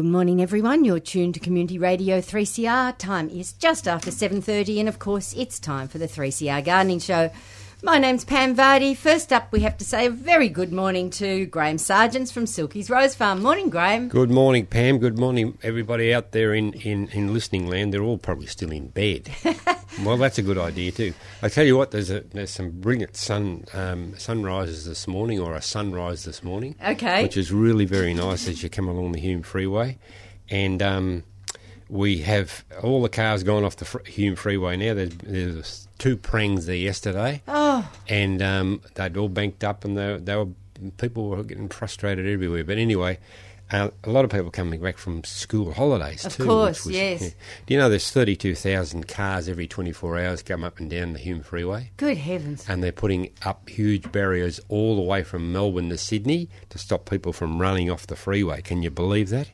Good morning, everyone. You're tuned to Community Radio 3CR. Time is just after 7:30, and of course, it's time for the 3CR Gardening Show. My name's Pam Vardy. First up, we have to say a very good morning to Graham Sargents from Silky's Rose Farm. Morning, Graham. Good morning, Pam. Good morning, everybody out there in, in, in listening land. They're all probably still in bed. well, that's a good idea too. I tell you what, there's a, there's some brilliant sun um, sunrises this morning, or a sunrise this morning. Okay. Which is really very nice as you come along the Hume Freeway, and um, we have all the cars gone off the fr- Hume Freeway now. There's, there's two prangs there yesterday, Oh, and um, they'd all banked up, and they, they were people were getting frustrated everywhere. But anyway, uh, a lot of people coming back from school holidays Of too. course, was, yes. Do you know there's thirty-two thousand cars every twenty-four hours come up and down the Hume Freeway? good heavens. And they're putting up huge barriers all the way from Melbourne to Sydney to stop people from running off the freeway. Can you believe that?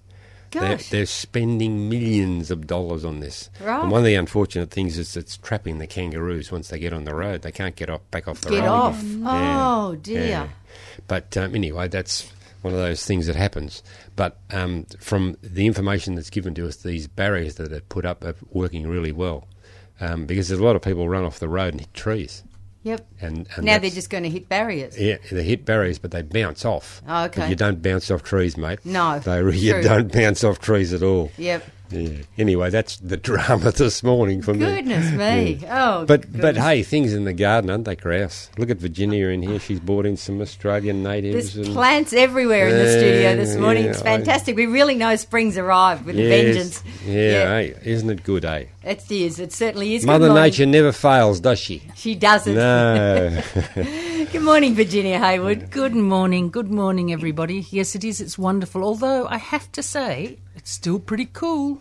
They're, they're spending millions of dollars on this. Right. And one of the unfortunate things is it's trapping the kangaroos once they get on the road. They can't get off, back off the Get road. off. again. Oh, dear. yeah. But um, anyway, that's one of those things that happens. But um, from the information that's given to us, these barriers that are put up are working really well. Um, because there's a lot of people run off the road and hit trees. Yep. And, and now they're just going to hit barriers. yeah, they hit barriers, but they bounce off. Oh, okay. But you don't bounce off trees, mate. No, they, you true. don't bounce off trees at all. Yep. Yeah. Anyway, that's the drama this morning for me. Goodness me. Oh, But but hey, things in the garden, aren't they, Kraus? Look at Virginia in here. She's brought in some Australian natives. There's and plants everywhere in the studio this morning. yeah, it's I- fantastic. we really know spring's arrived with a Yes. vengeance. Yeah, Hey, isn't it good, eh? It is. It certainly is. Mother. Nature never fails, does she? She doesn't. No. Good morning, Virginia Hayward. Good morning, good morning, everybody. Yes, it is. It's wonderful. Although I have to say, it's still pretty cool.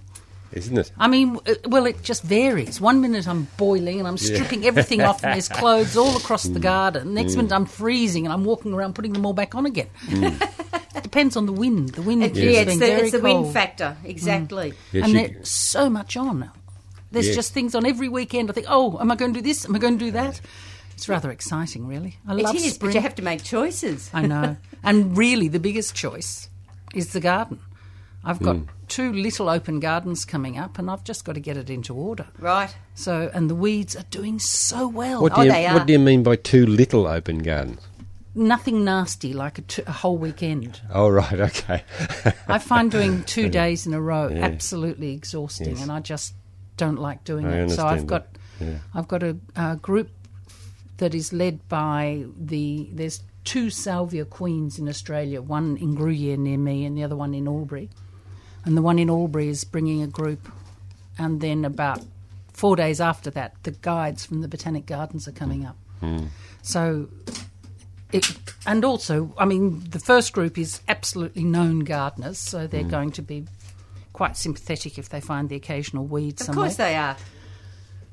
Isn't it? I mean, uh, well, it just varies. One minute I'm boiling and I'm stripping everything off, and there's clothes all across Mm. the garden. Next minute I'm freezing and I'm walking around putting them all back on again. Mm. it depends on the wind. The wind It, Yeah, it's the, it's the wind factor. Exactly. Yes, and you- there's so much on. There's Yes. just things on every weekend. I think, oh, am I going to do this? Am I going to do that? It's rather exciting, really. I It love is, spring. but you have to make choices. I know. and really, the biggest choice is the garden. I've got Mm. two little open gardens coming up, and I've just got to get it into order. Right. So, and the weeds are doing so well. What Oh, do you they are. What do you mean by two little open gardens? Nothing nasty like a, t- a whole weekend. Oh right, okay. I find doing two days in a row absolutely exhausting, Yes. and I just don't like doing I it. So I've got. Yeah. I've got a, a group that is led by the. There's two salvia queens in Australia, one in Gruyere near me, and the other one in Albury. And the one in Albury is bringing a group, and then about four days after that, the guides from the Botanic Gardens are coming up. Hmm. So it, and also, I mean, the first group is absolutely known gardeners, so they're hmm. going to be quite sympathetic if they find the occasional weed Of somewhere. course they are.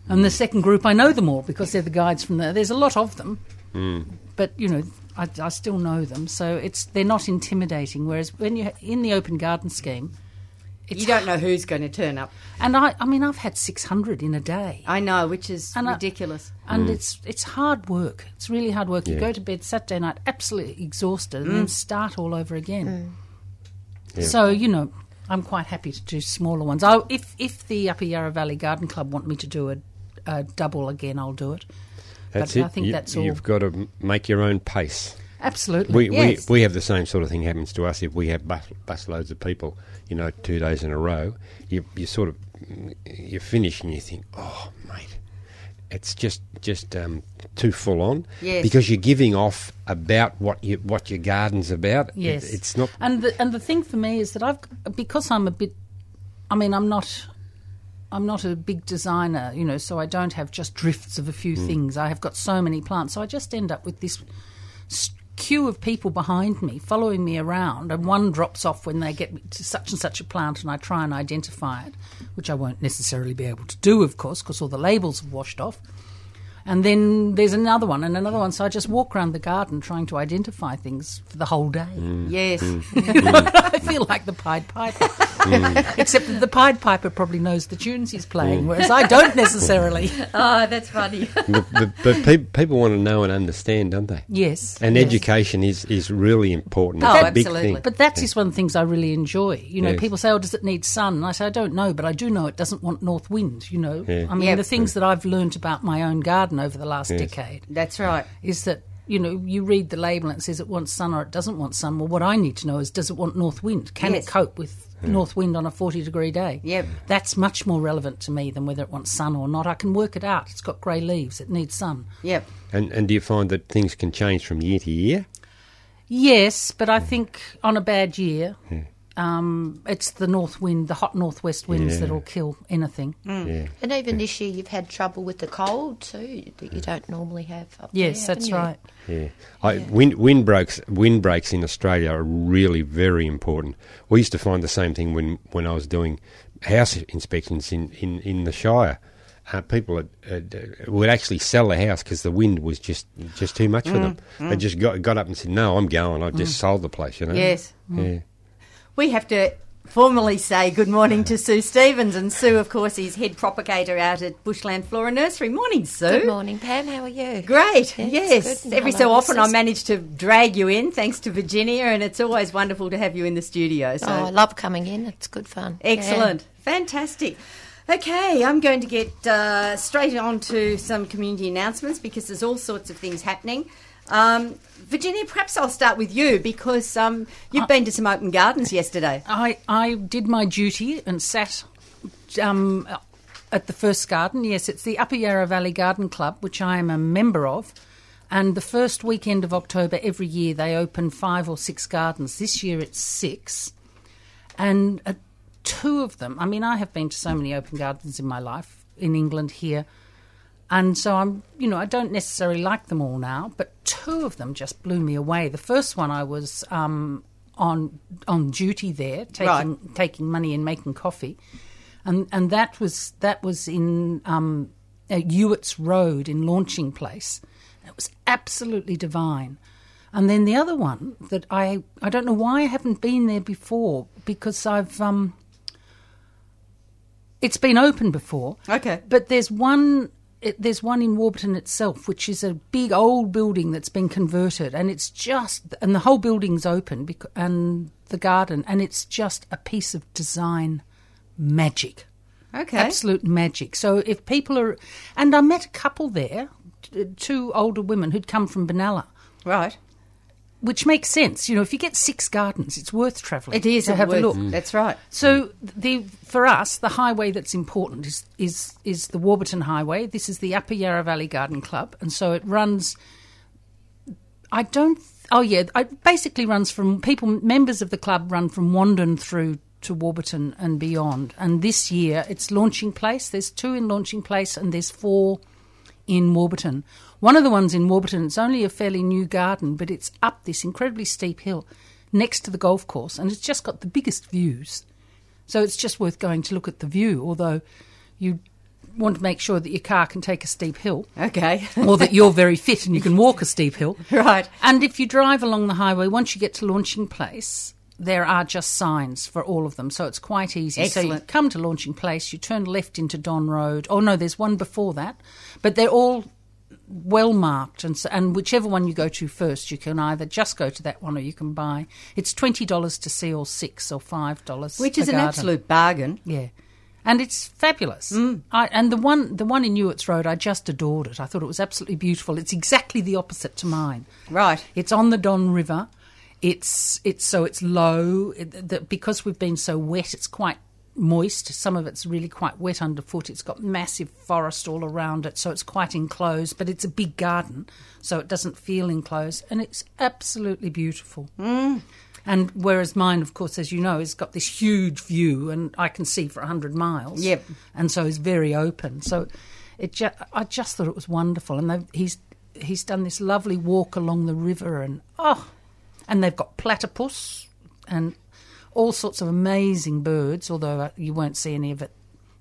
And the second group, I know them all because they're the guides from there. There's a lot of them, Hmm. but you know, I, I still know them, so it's they're not intimidating. Whereas when you're in the open garden scheme, it's You don't know who's going to turn up. And I, I mean, I've had 600 in a day. I know, which is And I- ridiculous. and it's it's hard work. It's really hard work. You Yeah. go to bed Saturday night absolutely exhausted, and then start all over again. Yeah. So you know, I'm quite happy to do smaller ones. I, if if the Upper Yarra Valley Garden Club want me to do a, a double again, I'll do it. That's but it. I think you, that's all. You've got to make your own pace. Absolutely. We, Yes. we we have the same sort of thing happens to us if we have bus, bus loads of people, you know, two days in a row. You you sort of you finish and you think, oh mate, it's just just um, too full on. Yes. Because you're giving off about what you what your garden's about. It- Yes, it's not. And the and the thing for me is that I've because I'm a bit. I mean, I'm not. I'm not a big designer, you know, so I don't have just drifts of a few things. I have got so many plants, so I just end up with this s- queue of people behind me following me around, and one drops off when they get to such and such a plant, and I try and identify it, which I won't necessarily be able to do, of course, because all the labels have washed off. And then there's another one and another one. So I just walk around the garden trying to identify things for the whole day. Mm. Yes. Mm. Mm. I feel like the Pied Piper. Except that the Pied Piper probably knows the tunes he's playing, whereas I don't necessarily. oh, that's funny. but but, but pe- people want to know and understand, don't they? Yes. And yes. education is, is really important. Oh, it's a big absolutely. thing. But that is just one of the things I really enjoy. You know, Yes. people say, "Oh, does it need sun?" And I say, "I don't know, but I do know it doesn't want north wind." You know, Yeah. I mean, Yep. the things that I've learned about my own garden over the last decade That's right. is that you know you read the label and it says it wants sun or it doesn't want sun. Well, what I need to know is does it want north wind? Can Yes. it cope with north wind on a forty degree day? Yep. That's much more relevant to me than whether it wants sun or not. I can work it out. It's got grey leaves. It needs sun. Yep. And, and do you find that things can change from year to year? Yes, but I think on a bad year, um, it's the north wind, the hot northwest winds Yeah. that'll kill anything. Yeah. And even this year, you've had trouble with the cold too that you don't normally have. Up Yes, there, that's right. Yeah, I, wind wind breaks wind breaks in Australia are really very important. We used to find the same thing when, when I was doing house inspections in, in, in the Shire. Uh, people had, had, uh, would actually sell the house because the wind was just just too much for them. They just got got up and said, "No, I'm going. I've just sold the place." You know. Yes. Yeah. We have to formally say good morning to Sue Stevens. And Sue, of course, is head propagator out at Bushland Flora Nursery. Morning, Sue. Good morning, Pam. How are you? Great, Yes, yes. Every so often I manage to drag you in, thanks to Virginia, and it's always wonderful to have you in the studio. So Oh, I love coming in. It's good fun. Yeah. Excellent. Fantastic. Okay, I'm going to get uh, straight on to some community announcements because there's all sorts of things happening. Um, Virginia, perhaps I'll start with you because um, you've been to some open gardens yesterday. I, I did my duty and sat um, at the first garden. Yes, it's the Upper Yarra Valley Garden Club, which I am a member of. And the first weekend of October every year, they open five or six gardens. This year it's six. And uh, two of them, I mean, I have been to so many open gardens in my life, in England, here. And so I'm, you know, I don't necessarily like them all now, but two of them just blew me away. The first one I was um, on on duty there, taking Right. taking money and making coffee, and and that was that was in um, Road in Launching Place. It was absolutely divine. And then the other one that I I don't know why I haven't been there before because I've um, it's been open before. Okay. But there's one. It, there's one in Warburton itself, which is a big old building that's been converted, and it's just and the whole building's open, bec- and the garden, and it's just a piece of design magic, Okay. absolute magic. So if people are, and I met a couple there, two older women who'd come from Benalla, Right. Which makes sense. You know, if you get six gardens, it's worth travelling. It is to have worth- a look. That's right. So the for us, the highway that's important is is is the Warburton Highway. This is the Upper Yarra Valley Garden Club, and so it runs. I don't. Oh yeah, it basically runs from people members of the club run from Wandin through to Warburton and beyond. And this year it's launching place. There's two in launching place, and there's four in Warburton. One of the ones in Warburton, it's only a fairly new garden, but it's up this incredibly steep hill next to the golf course, and it's just got the biggest views. So it's just worth going to look at the view, although you want to make sure that your car can take a steep hill. Okay. or that you're very fit and you can walk a steep hill. Right. And if you drive along the highway, once you get to Launching Place, there are just signs for all of them, so it's quite easy. Excellent. So you come to Launching Place, you turn left into Don Road. Oh no, there's one before that, but they're all well marked, and so, and whichever one you go to first, you can either just go to that one or you can buy. It's twenty dollars to see, or six or five dollars, Which is an garden. absolute bargain. Yeah. And it's fabulous. Mm. I, and the one, the one in Ewarts Road, I just adored it. I thought it was absolutely beautiful. It's exactly the opposite to mine. Right. It's on the Don River. It's it's so it's low. It, the, because we've been so wet, it's quite moist. Some of it's really quite wet underfoot. It's got massive forest all around it, so it's quite enclosed. But it's a big garden, so it doesn't feel enclosed, and it's absolutely beautiful. Mm. And whereas mine, of course, as you know, has got this huge view, and I can see for hundred miles. Yep. And so it's very open. So it, ju- I just thought it was wonderful, and he's he's done this lovely walk along the river, and oh, and they've got platypus and all sorts of amazing birds. Although uh, you won't see any of it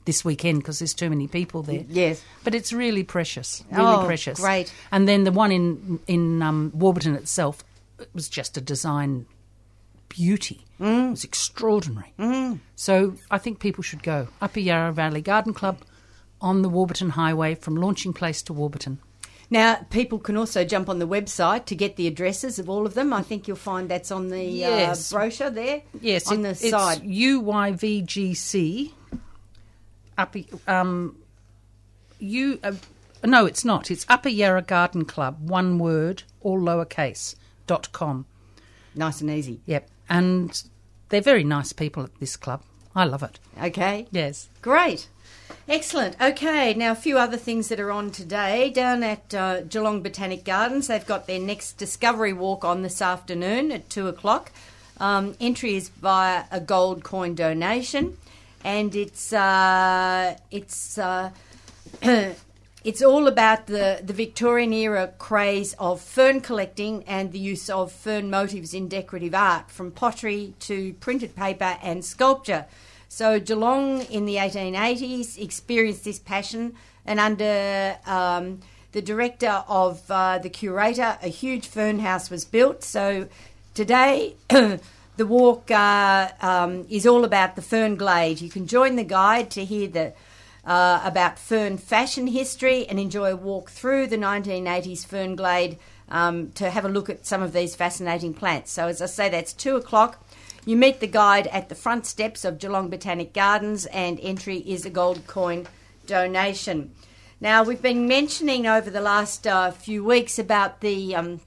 this weekend because there's too many people there. Yes. But it's really precious, really Oh, precious. great. And then the one in in um, Warburton itself it was just a design beauty. Mm. It was extraordinary. So I think people should go. Upper Yarra Valley Garden Club on the Warburton Highway from Launching Place to Warburton. Now, people can also jump on the website to get the addresses of all of them. I think you'll find that's on the Yes. uh, brochure there. Yes, on it- the it's side. UYVGC. Upper, um, you, uh, no, it's not. It's Upper Yarra Garden Club, one word, all lowercase, dot com. Nice and easy. Yep. And they're very nice people at this club. I love it. Okay. Yes. Great. Excellent. Okay, now a few other things that are on today. Down at uh, Geelong Botanic Gardens, they've got their next Discovery Walk on this afternoon at 2 o'clock. Um, entry is via a gold coin donation, and it's uh, it's uh, it's all about the, the Victorian era craze of fern collecting and the use of fern motifs in decorative art, from pottery to printed paper and sculpture. So Geelong in the 1880s experienced this passion, and under um, the director of uh, the curator, a huge fern house was built. So today, the walk uh, um, is all about the fern glade. You can join the guide to hear the uh, about fern fashion history and enjoy a walk through the 1980s fern glade um, to have a look at some of these fascinating plants. So, as I say, that's two o'clock. You meet the guide at the front steps of Geelong Botanic Gardens, and entry is a gold coin donation. Now, we've been mentioning over the last uh, few weeks about the um,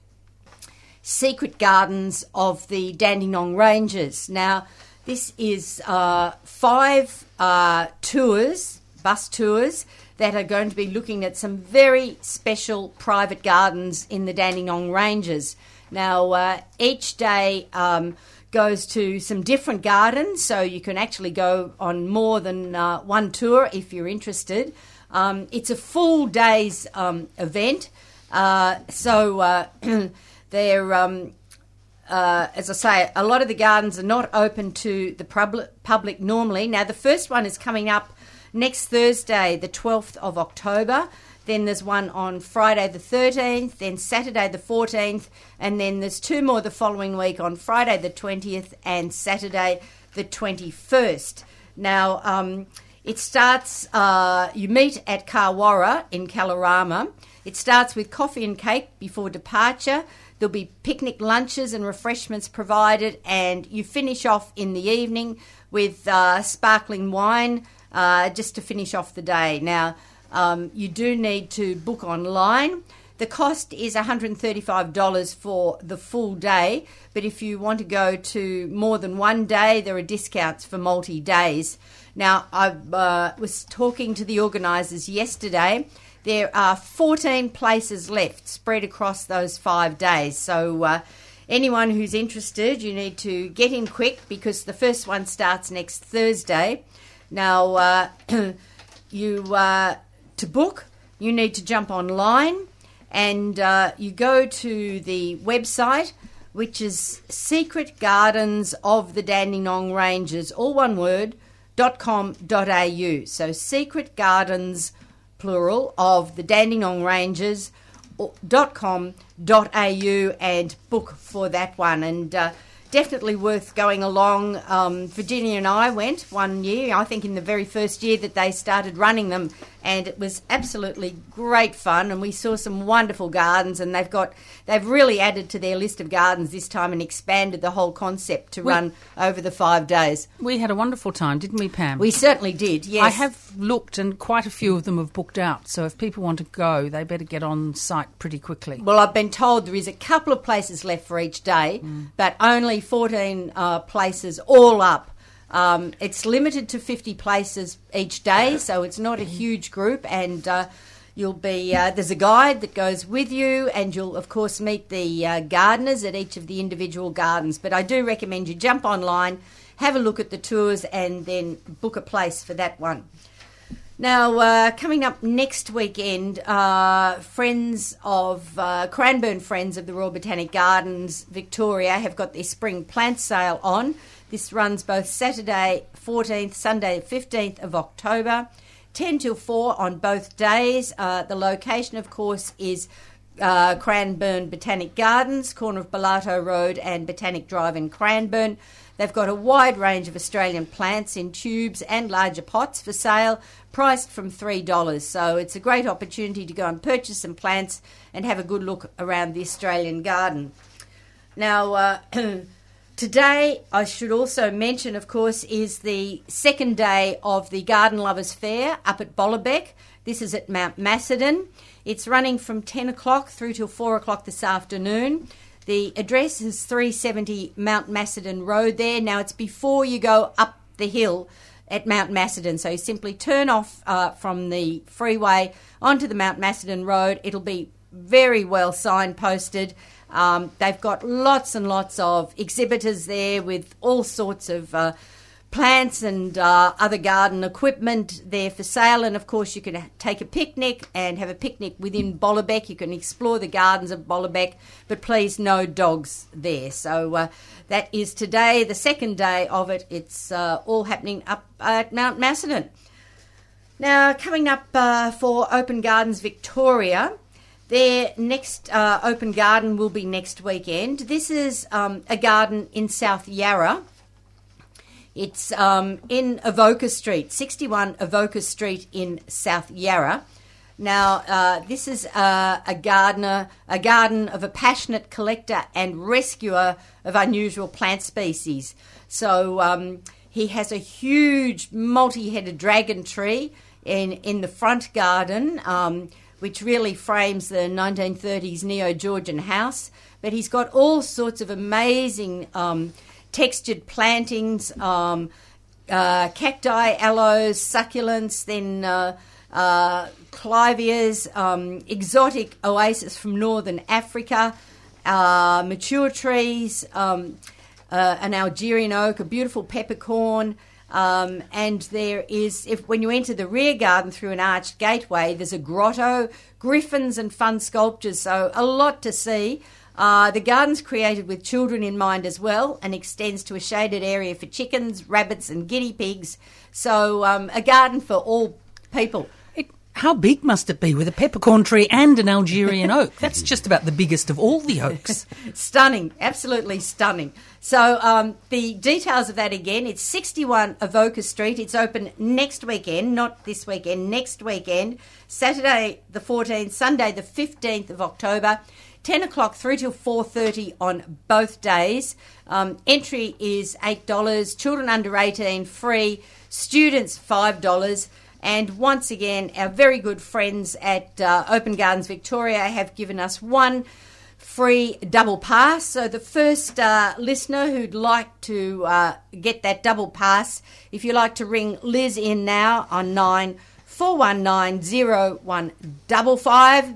secret gardens of the Dandenong Ranges. Now, this is uh, five uh, tours, bus tours, that are going to be looking at some very special private gardens in the Dandenong Ranges. Now, uh, each day um, goes to some different gardens, so you can actually go on more than uh, one tour if you're interested. Um, it's a full day's um, event, uh, so uh, they're. Um, uh, as I say, a lot of the gardens are not open to the public normally. Now, the first one is coming up next Thursday, the 12th of October. Then there's one on Friday the 13th, then Saturday the 14th, and then there's two more the following week on Friday the 20th and Saturday the 21st. Now, um, it starts, uh, you meet at Karwarra in Kalorama. It starts with coffee and cake before departure. There'll be picnic lunches and refreshments provided, and you finish off in the evening with uh, sparkling wine uh, just to finish off the day. Now, um, you do need to book online. The cost is $135 for the full day, but if you want to go to more than one day, there are discounts for multi days. Now, I uh, was talking to the organisers yesterday. There are 14 places left spread across those five days. So, uh, anyone who's interested, you need to get in quick because the first one starts next Thursday. Now, uh, you uh, to book, you need to jump online and uh, you go to the website, which is Secret Gardens of the Dandenong Ranges, all one word, dot com dot au. So Secret Gardens, plural, of the Dandenong Ranges dot com dot au and book for that one. And uh, definitely worth going along. Um, virginia and i went one year i think in the very first year that they started running them and it was absolutely great fun and we saw some wonderful gardens and they've got they've really added to their list of gardens this time and expanded the whole concept to We- run over the five days We had a wonderful time, didn't we, Pam? we certainly did yes I have looked, and quite a few of them have booked out. So if people want to go, they better get on site pretty quickly. Well, I've been told there is a couple of places left for each day, but only 14 uh, places all up. Um, it's limited to 50 places each day, so it's not a huge group, and uh, you'll be uh, there's a guide that goes with you, and you'll of course meet the uh, gardeners at each of the individual gardens. But I do recommend you jump online, have a look at the tours, and then book a place for that one. Now, uh, coming up next weekend, uh, friends of uh, Cranbourne Friends of the Royal Botanic Gardens Victoria have got their spring plant sale on. This runs both Saturday 14th, Sunday 15th of October, 10 till 4 on both days. Uh, the location, of course, is uh, Cranbourne Botanic Gardens, corner of Ballarto Road and Botanic Drive in Cranbourne. They've got a wide range of Australian plants in tubes and larger pots for sale, priced from $3. So it's a great opportunity to go and purchase some plants and have a good look around the Australian garden. Now, uh, today, I should also mention, of course, is the second day of the Garden Lovers Fair up at Bolobek. This is at Mount Macedon. It's running from 10 o'clock through till 4 o'clock this afternoon. The address is 370 Mount Macedon Road there. Now, it's before you go up the hill at Mount Macedon. So you simply turn off uh, from the freeway onto the Mount Macedon Road. It'll be very well signposted. Um, they've got lots and lots of exhibitors there with all sorts of uh, plants and uh, other garden equipment there for sale. And of course, you can take a picnic and have a picnic within Bolobek. You can explore the gardens of Bolobek, but please, no dogs there. So uh, that is today, the second day of it. It's uh, all happening up at Mount Macedon. Now, coming up uh, for Open Gardens Victoria. Their next uh, open garden will be next weekend. This is um, a garden in South Yarra. It's um, in Avoca Street, 61 Avoca Street in South Yarra. Now, uh, this is uh, a gardener, a garden of a passionate collector and rescuer of unusual plant species. So um, he has a huge multi-headed dragon tree in in the front garden. Um, which really frames the 1930s neo Georgian house. But he's got all sorts of amazing um, textured plantings, um, uh, cacti, aloes, succulents, then uh, uh, clivias, um, exotic oasis from northern Africa, uh, mature trees, um, uh, an Algerian oak, a beautiful peppercorn. Um, and there is, if when you enter the rear garden through an arched gateway, there's a grotto, griffins, and fun sculptures. So a lot to see. Uh, the garden's created with children in mind as well, and extends to a shaded area for chickens, rabbits, and guinea pigs. So um, a garden for all people. How big must it be with a peppercorn tree and an Algerian oak? That's just about the biggest of all the oaks. stunning, absolutely stunning. So um, the details of that again, it's 61 Avoca Street. It's open next weekend, not this weekend, next weekend, Saturday the 14th, Sunday the 15th of October. 10 o'clock through till 4.30 on both days um, entry is $8 children under 18 free students $5 and once again our very good friends at uh, open gardens victoria have given us one free double pass. So the first uh, listener who'd like to uh, get that double pass, if you like to ring Liz in now on nine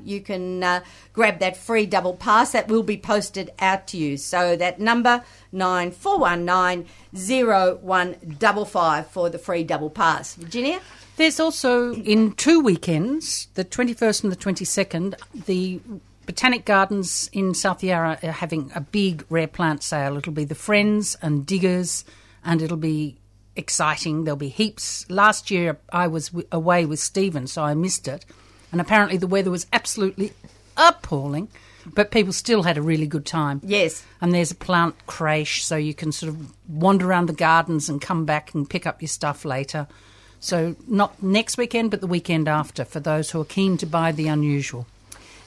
you can uh, grab that free double pass. That will be posted out to you. So that number nine four one nine zero one double five for the free double pass. Virginia. There's also in two weekends, the 21st and the 22nd, the Botanic Gardens in South Yarra are having a big rare plant sale. It'll be the Friends and Diggers, and it'll be exciting. There'll be heaps. Last year I was w- away with Stephen, so I missed it. And apparently the weather was absolutely appalling, but people still had a really good time. Yes. And there's a plant creche, so you can sort of wander around the gardens and come back and pick up your stuff later. So, not next weekend, but the weekend after for those who are keen to buy the unusual.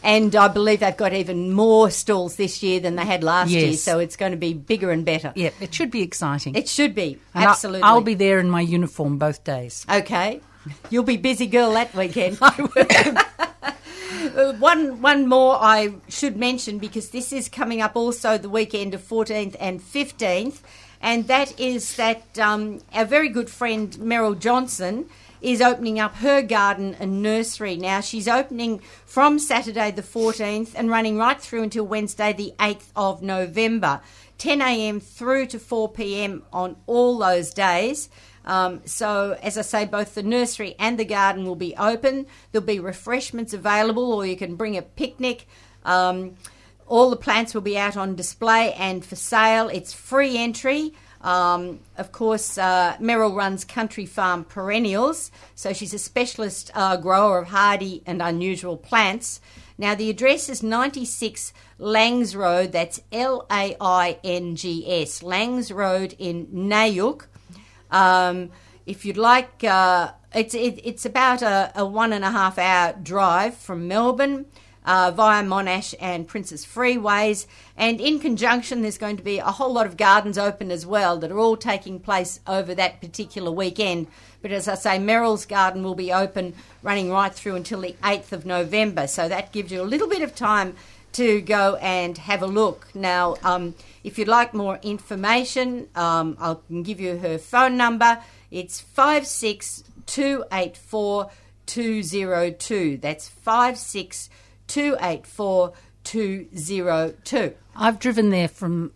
And I believe they've got even more stalls this year than they had last Yes. year, so it's going to be bigger and better. Yeah, it should be exciting. It should be, And absolutely. I'll be there in my uniform both days. Okay. You'll be busy girl that weekend. One one more I should mention because this is coming up also the weekend of 14th and 15th, and that is that um, our very good friend Merrill Johnson is opening up her garden and nursery. Now she's opening from Saturday the 14th and running right through until Wednesday the 8th of November. 10 a.m. through to 4 p.m. on all those days. Um, so, as I say, both the nursery and the garden will be open. There'll be refreshments available, or you can bring a picnic. Um, all the plants will be out on display and for sale. It's free entry. Um, of course, uh, Merrill runs Country Farm Perennials, so she's a specialist uh, grower of hardy and unusual plants. Now, the address is 96 Laings Road, that's L A I N G S, Laings Road in Nayook. Um, if you'd like, uh, it's, it, it's about a, a one and a half hour drive from Melbourne uh, via Monash and Princes Freeways. And in conjunction, there's going to be a whole lot of gardens open as well that are all taking place over that particular weekend. But as I say, Merrill's garden will be open running right through until the 8th of November. So that gives you a little bit of time to go and have a look. Now, um, if you'd like more information, um, I can give you her phone number. It's 56284 202. That's 56284 202. I've driven there from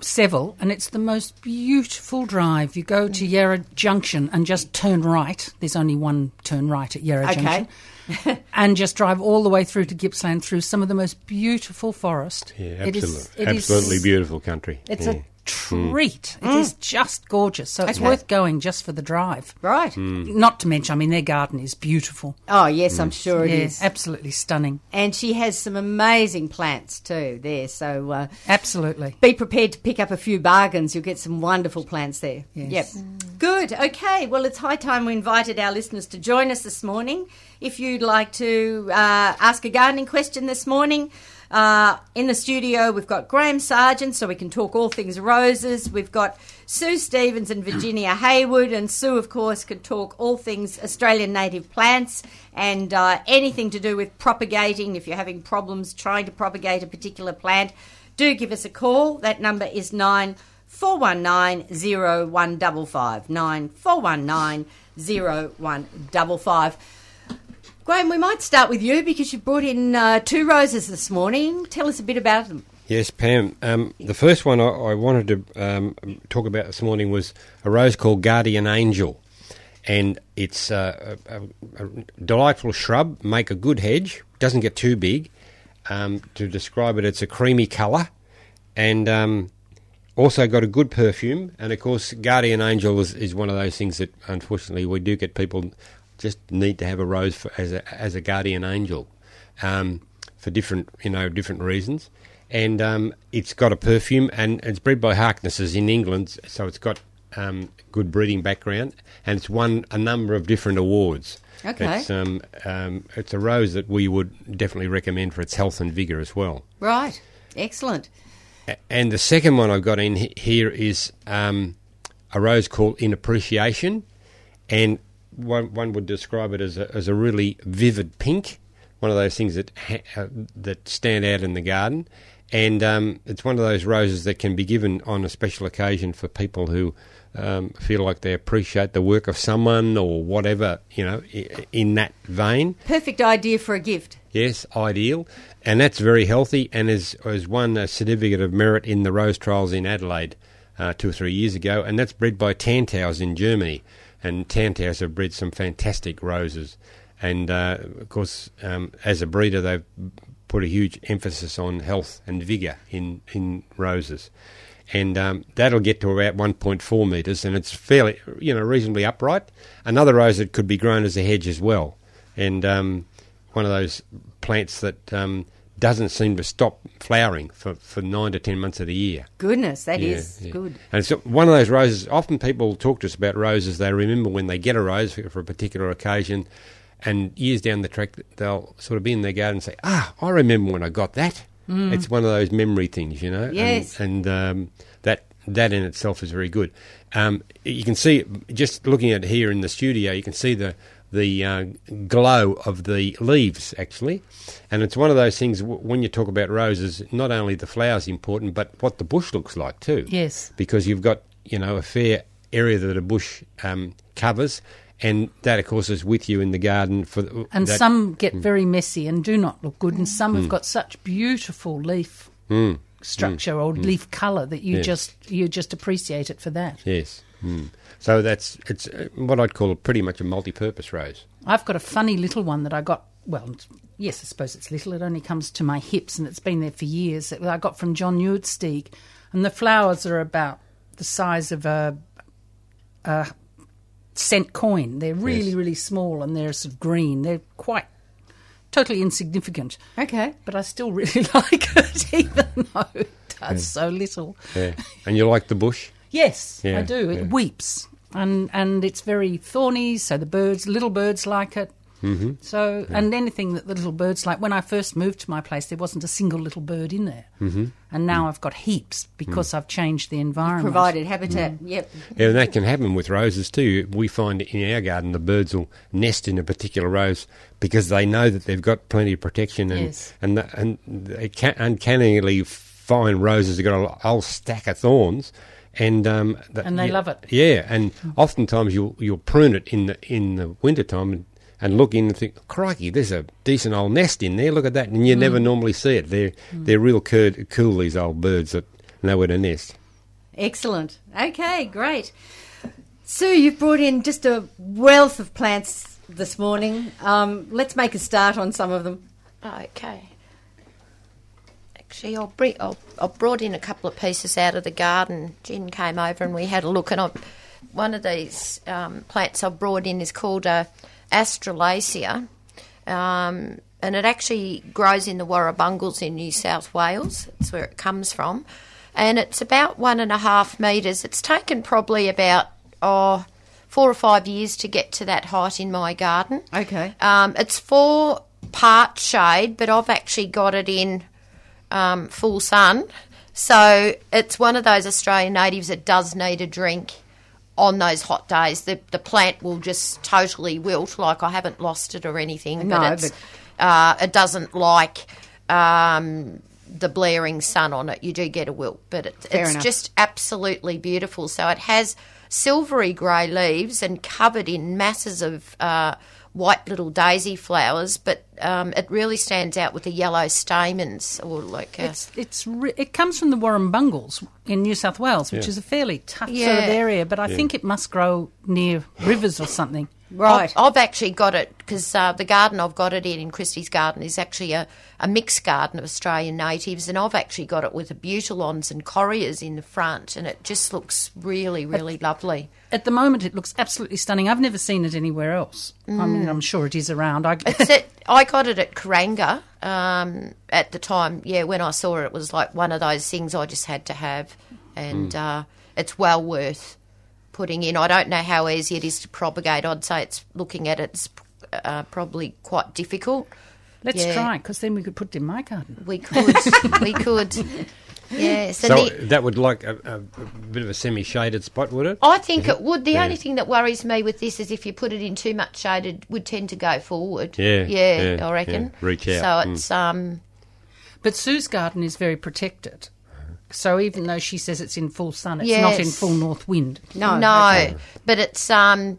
Seville, and it's the most beautiful drive. You go to Yarra Junction and just turn right. There's only one turn right at Yarra Okay. Junction. and just drive all the way through to Gippsland through some of the most beautiful forest. Yeah, absolutely, it is- absolutely beautiful country. It's yeah. a treat. It is just gorgeous. So it's Okay. worth going just for the drive. Right. Mm. Not to mention, I mean, their garden is beautiful. Oh, yes, I'm sure it yeah, is. absolutely stunning. And she has some amazing plants too there. So uh, Absolutely. be prepared to pick up a few bargains. You'll get some wonderful plants there. Yes. Yep. Good. Okay. Well, it's high time we invited our listeners to join us this morning. If you'd like to uh, ask a gardening question this morning, uh, in the studio we've got Graham Sargent, so we can talk all things roses. We've got Sue Stevens and Virginia Haywood, and Sue, of course, could talk all things Australian native plants and uh, anything to do with propagating. If you're having problems trying to propagate a particular plant, do give us a call. That number is nine four one nine zero one double five nine four one nine zero one double five. Graham, we might start with you because you brought in uh, two roses this morning. Tell us a bit about them. Yes, Pam. Um, the first one I, I wanted to um, talk about this morning was a rose called Guardian Angel, and it's uh, a, a, delightful shrub. Make a good hedge. Doesn't get too big. Um, to describe it, it's a creamy colour, and um, also got a good perfume. And of course, Guardian Angel is, is one of those things that unfortunately we do get people just need to have a rose for, as a as a guardian angel um, for different you know different reasons. And um, it's got a perfume, and it's bred by Harknesses in England, so it's got um, good breeding background, and it's won a number of different awards. Okay. It's, um, um, it's a rose that we would definitely recommend for its health and vigour as well. Right. Excellent. A- And the second one I've got in he- here is um, a rose called In Appreciation, and one, one would describe it as a, as a really vivid pink, one of those things that ha- that stand out in the garden, and um, it's one of those roses that can be given on a special occasion for people who um, feel like they appreciate the work of someone or whatever, you know, in that vein. Perfect idea for a gift. Yes, ideal, and that's very healthy, and has, has won a certificate of merit in the rose trials in Adelaide uh, two or three years ago, and that's bred by Tantaus in Germany, and Tantaus have bred some fantastic roses, and uh, of course, um, as a breeder, they've put a huge emphasis on health and vigour in in roses. And um, that'll get to about 1.4 metres, and it's fairly, you know, reasonably upright. Another rose that could be grown as a hedge as well, and um, one of those plants that um, doesn't seem to stop flowering for, for nine to ten months of the year. Goodness, that is Yeah, yeah. good. And it's one of those roses. Often people talk to us about roses. They remember when they get a rose for, for a particular occasion, and years down the track, they'll sort of be in their garden and say, "Ah, I remember when I got that." It's one of those memory things, you know. And- Yes. And, um, that that in itself is very good. Um, you can see just looking at it here in the studio, you can see the the uh, glow of the leaves actually, and it's one of those things. W- when you talk about roses, not only the flowers important, but what the bush looks like too Yes. because you've got you know a fair area that a bush um, covers, and that of course is with you in the garden for the, And that- some get very messy and do not look good, and some have got such beautiful leaf structure or leaf colour that you Yes. just you just appreciate it for that. yes. Mm. So that's it's uh, what I'd call pretty much a multi-purpose rose. I've got a funny little one that I got. Well, yes, I suppose it's little. It only comes to my hips, and it's been there for years. That I got from John Nieuwesteeg, and the flowers are about the size of a, a cent coin. They're really, Yes. really small and they're sort of green. They're quite totally insignificant. Okay. But I still really like it, even though it does so little. Yeah. And you like the bush? Yes, Yeah, I do. It yeah. weeps, and and it's very thorny. So the birds, little birds, like it. Mm-hmm. So and anything that the little birds like. When I first moved to my place, there wasn't a single little bird in there, mm-hmm. and now I've got heaps because I've changed the environment. Provided habitat. Yep. Yeah, and that can happen with roses too. We find in our garden the birds will nest in a particular rose because they know that they've got plenty of protection and Yes. and the, and they can uncannily fine roses have got a whole stack of thorns. And um, the- And they yeah, love it. Yeah, and oftentimes you'll you'll prune it in the in the winter time and, and look in and think, crikey, there's a decent old nest in there. Look at that, and you Mm. never normally see it. They're they're real cur- cool these old birds that know where to nest. Excellent. Okay, great. Sue, you've brought in just a wealth of plants this morning. Um, let's make a start on some of them. Okay. Actually, I'll bring, I'll, I brought in a couple of pieces out of the garden. Jen came over and we had a look, and I, one of these um, plants I've brought in is called uh, Asterolasia, um, and it actually grows in the Warrumbungles in New South Wales. That's where it comes from, and it's about one and a half metres. It's taken probably about oh four or five years to get to that height in my garden. Okay. Um, it's for part shade, but I've actually got it in um, full sun. So it's one of those Australian natives that does need a drink on those hot days. The the plant will just totally wilt. Like I haven't lost it or anything. No, but, it's, uh, it doesn't like um, the blaring sun on it. You do get a wilt, but it, it's enough. just absolutely beautiful. So it has silvery grey leaves and covered in masses of uh, white little daisy flowers, but um, it really stands out with the yellow stamens or like a, It's it's re- it comes from the Warrumbungles in New South Wales, which Yeah. is a fairly tough sort of area, but I think it must grow near rivers or something. Right. I've, I've actually got it because uh, the garden I've got it in, in Christie's garden, is actually a, a mixed garden of Australian natives, and I've actually got it with butylons and correas in the front, and it just looks really, really lovely. At the moment, it looks absolutely stunning. I've never seen it anywhere else. I Mm. mean, I'm sure it is around. I, It's at, I got it at Karanga um, at the time. Yeah, when I saw it, it was like one of those things I just had to have, and uh, it's well worth putting in. I don't know how easy it is to propagate. I'd say it's looking at it's uh, probably quite difficult. let's Yeah. try because then we could put it in my garden. We could, we could. Yes, and So the- that would like a, a, a bit of a semi-shaded spot, would it? I think it would. The Yeah. only thing that worries me with this is if you put it in too much shade, it would tend to go forward. Yeah, yeah, yeah, I reckon. yeah. Reach out. So it's um, But Sue's garden is very protected. So even though she says it's in full sun, it's not in full north wind. No. No, okay. but it's um,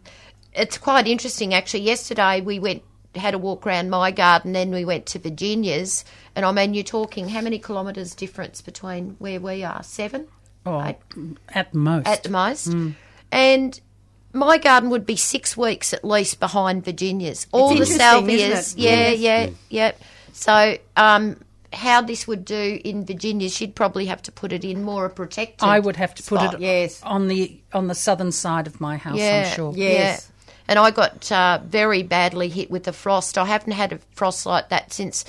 it's quite interesting actually. Yesterday we went had a walk around my garden, then we went to Virginia's, and I mean you're talking how many kilometres difference between where we are? Seven Oh, Eight. at most. at the most, and. My garden would be six weeks at least behind Virginia's. All the salvias, isn't it? yeah, yeah, yeah. So, um, how this would do in Virginia, she'd probably have to put it in more a protected. I would have to put it Yes. on the on the southern side of my house. I'm sure. Yes. Yeah. And I got uh, very badly hit with the frost. I haven't had a frost like that since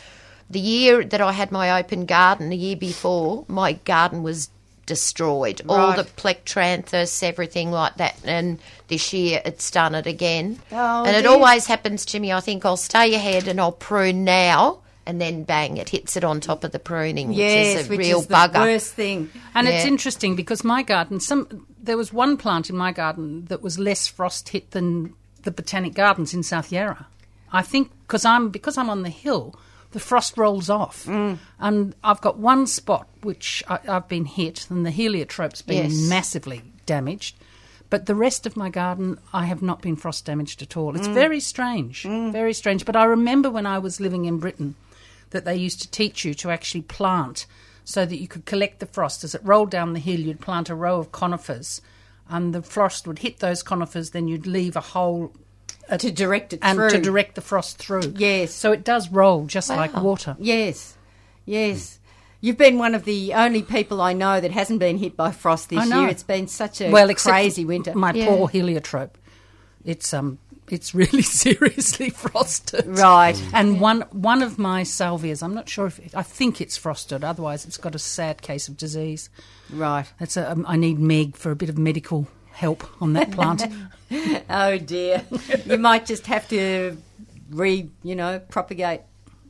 the year that I had my open garden. The year before, my garden was destroyed. All the plectranthus, everything like that. And this year, it's done it again. Oh, and it always happens to me. I think I'll stay ahead and I'll prune now. And then bang, it hits it on top of the pruning, Yes, which is a which real is the bugger. worst thing. And it's interesting because my garden, some there was one plant in my garden that was less frost hit than the botanic gardens in South Yarra. I think because I'm because I'm on the hill, the frost rolls off, Mm. and I've got one spot which I, I've been hit, and the heliotrope's been Yes. massively damaged. But the rest of my garden, I have not been frost damaged at all. It's Mm. very strange, very strange. But I remember when I was living in Britain that they used to teach you to actually plant so that you could collect the frost. As it rolled down the hill, you'd plant a row of conifers, and the frost would hit those conifers, then you'd leave a hole To direct it and through. to direct the frost through. Yes. So it does roll just like water. Yes, yes. You've been one of the only people I know that hasn't been hit by frost this I know. year. It's been such a well, crazy winter. My Yeah. poor heliotrope. It's um, it's really seriously frosted. Right. And one one of my salvias, I'm not sure if it, I think it's frosted. Otherwise, it's got a sad case of disease. Right. That's a, um, I need Meg for a bit of medical help on that plant. Oh dear. you might just have to re, you know, propagate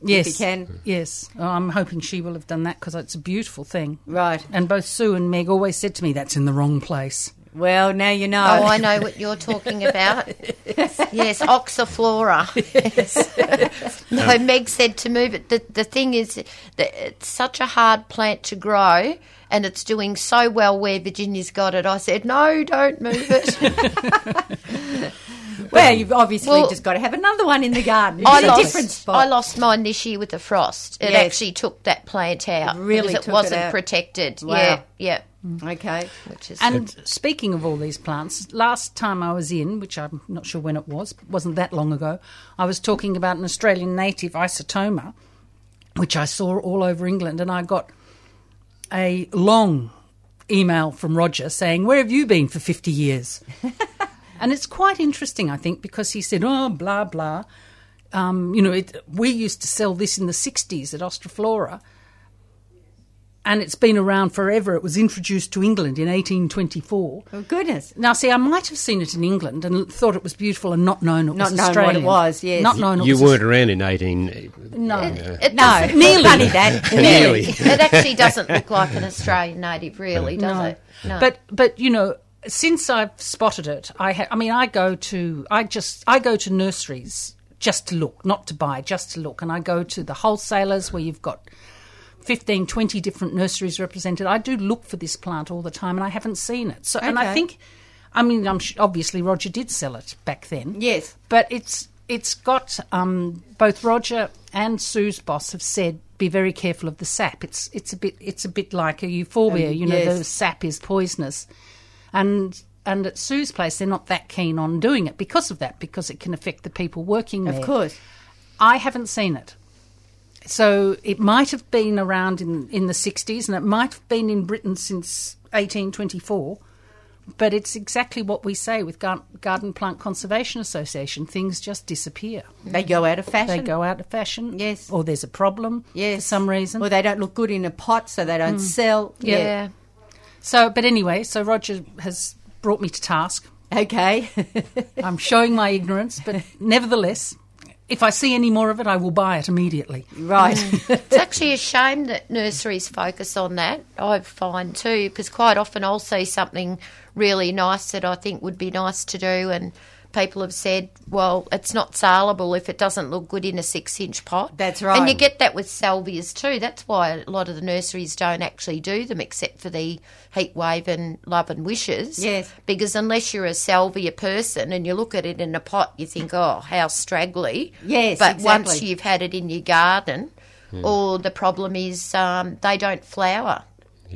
yes, if you can. Yes, Oh, I'm hoping she will have done that because it's a beautiful thing. Right. And both Sue and Meg always said to me, "That's in the wrong place." Well, now you know. Oh, I know what you're talking about. yes, oxyflora. no, um, Meg said to move it. The, the thing is that it's such a hard plant to grow and it's doing so well where Virginia's got it. I said, no, don't move it. Well, you've obviously Well- just got to have another one in the garden. I It's a lost, different spot. I lost mine this year with the frost. It Yes. actually took that plant out Really took it it wasn't out. protected. Wow. Yeah, yeah. Mm. Okay. Which is And speaking of all these plants, last time I was in, which I'm not sure when it was, wasn't that long ago, I was talking about an Australian native isotoma, which I saw all over England, and I got a long email from Roger saying, Where have you been for 50 years? and it's quite interesting, I think, because he said, Oh, blah, blah. Um, you know, it, we used to sell this in the 60s at Austraflora and it's been around forever. It was introduced to England in 1824. Oh, goodness. Now, see, I might have seen it in England and thought it was beautiful and not known it Not was known what it was, yes. Not known it You was weren't around in 18. No. it No, doesn't- nearly. Funny that. Nearly. it actually doesn't look like an Australian native, really, does No. it? No. But but you know, since I've spotted it, I ha- I mean, I go to I just I go to nurseries just to look, not to buy, just to look, and I go to the wholesalers where you've got 15, 20 different nurseries represented. I do look for this plant all the time, and I haven't seen it. So, and I think, I mean, I'm sh- obviously Roger did sell it back then. Yes. but it's it's got um, both Roger and Sue's boss have said be very careful of the sap. It's it's a bit it's a bit like a euphorbia. Um, you know, yes. the sap is poisonous, and and at Sue's place they're not that keen on doing it because of that because it can affect the people working there. Of course. I haven't seen it. So it might have been around in, in the 60s and it might have been in Britain since 1824. But it's exactly what we say with Gar- Garden Plant Conservation Association. Things just disappear. They go out of fashion. They go out of fashion. Yes. Or there's a problem yes. for some reason. Or they don't look good in a pot, so they don't mm. sell. yeah. So, but anyway, so Roger has brought me to task. Okay. I'm showing my ignorance, but nevertheless, if I see any more of it, I will buy it immediately. right. Mm. It's actually a shame that nurseries focus on that, I find too, because quite often I'll see something really nice that I think would be nice to do, and people have said, well, it's not saleable if it doesn't look good in a six inch pot. That's right. And you get that with salvias too. That's why a lot of the nurseries don't actually do them except for the heat wave and love and wishes. Yes. Because unless you're a salvia person and you look at it in a pot, you think, oh, how straggly. Yes, But once you've had it in your garden, or the problem is um, they don't flower.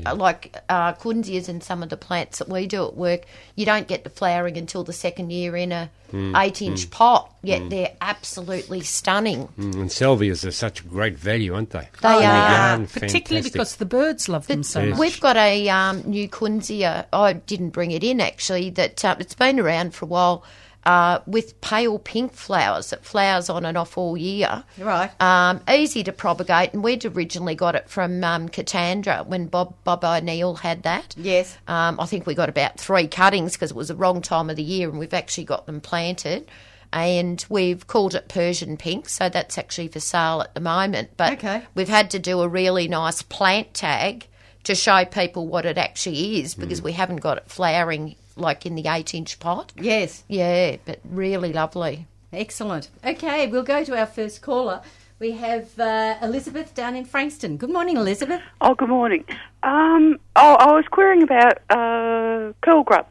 Uh, Like uh, kunzeas and some of the plants that we do at work, you don't get the flowering until the second year in a eight-inch pot. Yet they're absolutely stunning. Mm, And salvias are such great value, aren't they? They In the are. garden, Particularly fantastic. because the birds love them so much. We've got a um, new kunzea. I didn't bring it in actually. That uh, it's been around for a while. Uh, with pale pink flowers that flowers on and off all year. Right. Um, easy to propagate, and we'd originally got it from um, Katandra when Bob Bob O'Neill had that. Yes. Um, I think we got about three cuttings because it was the wrong time of the year, and we've actually got them planted. And we've called it Persian pink, so that's actually for sale at the moment. But Okay. we've had to do a really nice plant tag to show people what it actually is because we haven't got it flowering like in the eight inch pot. yes. Yeah, but really lovely. Excellent. Okay, we'll go to our first caller. We have uh, Elizabeth down in Frankston. Good morning, Elizabeth. Oh, good morning. Um, oh, I was querying about uh, curl grub.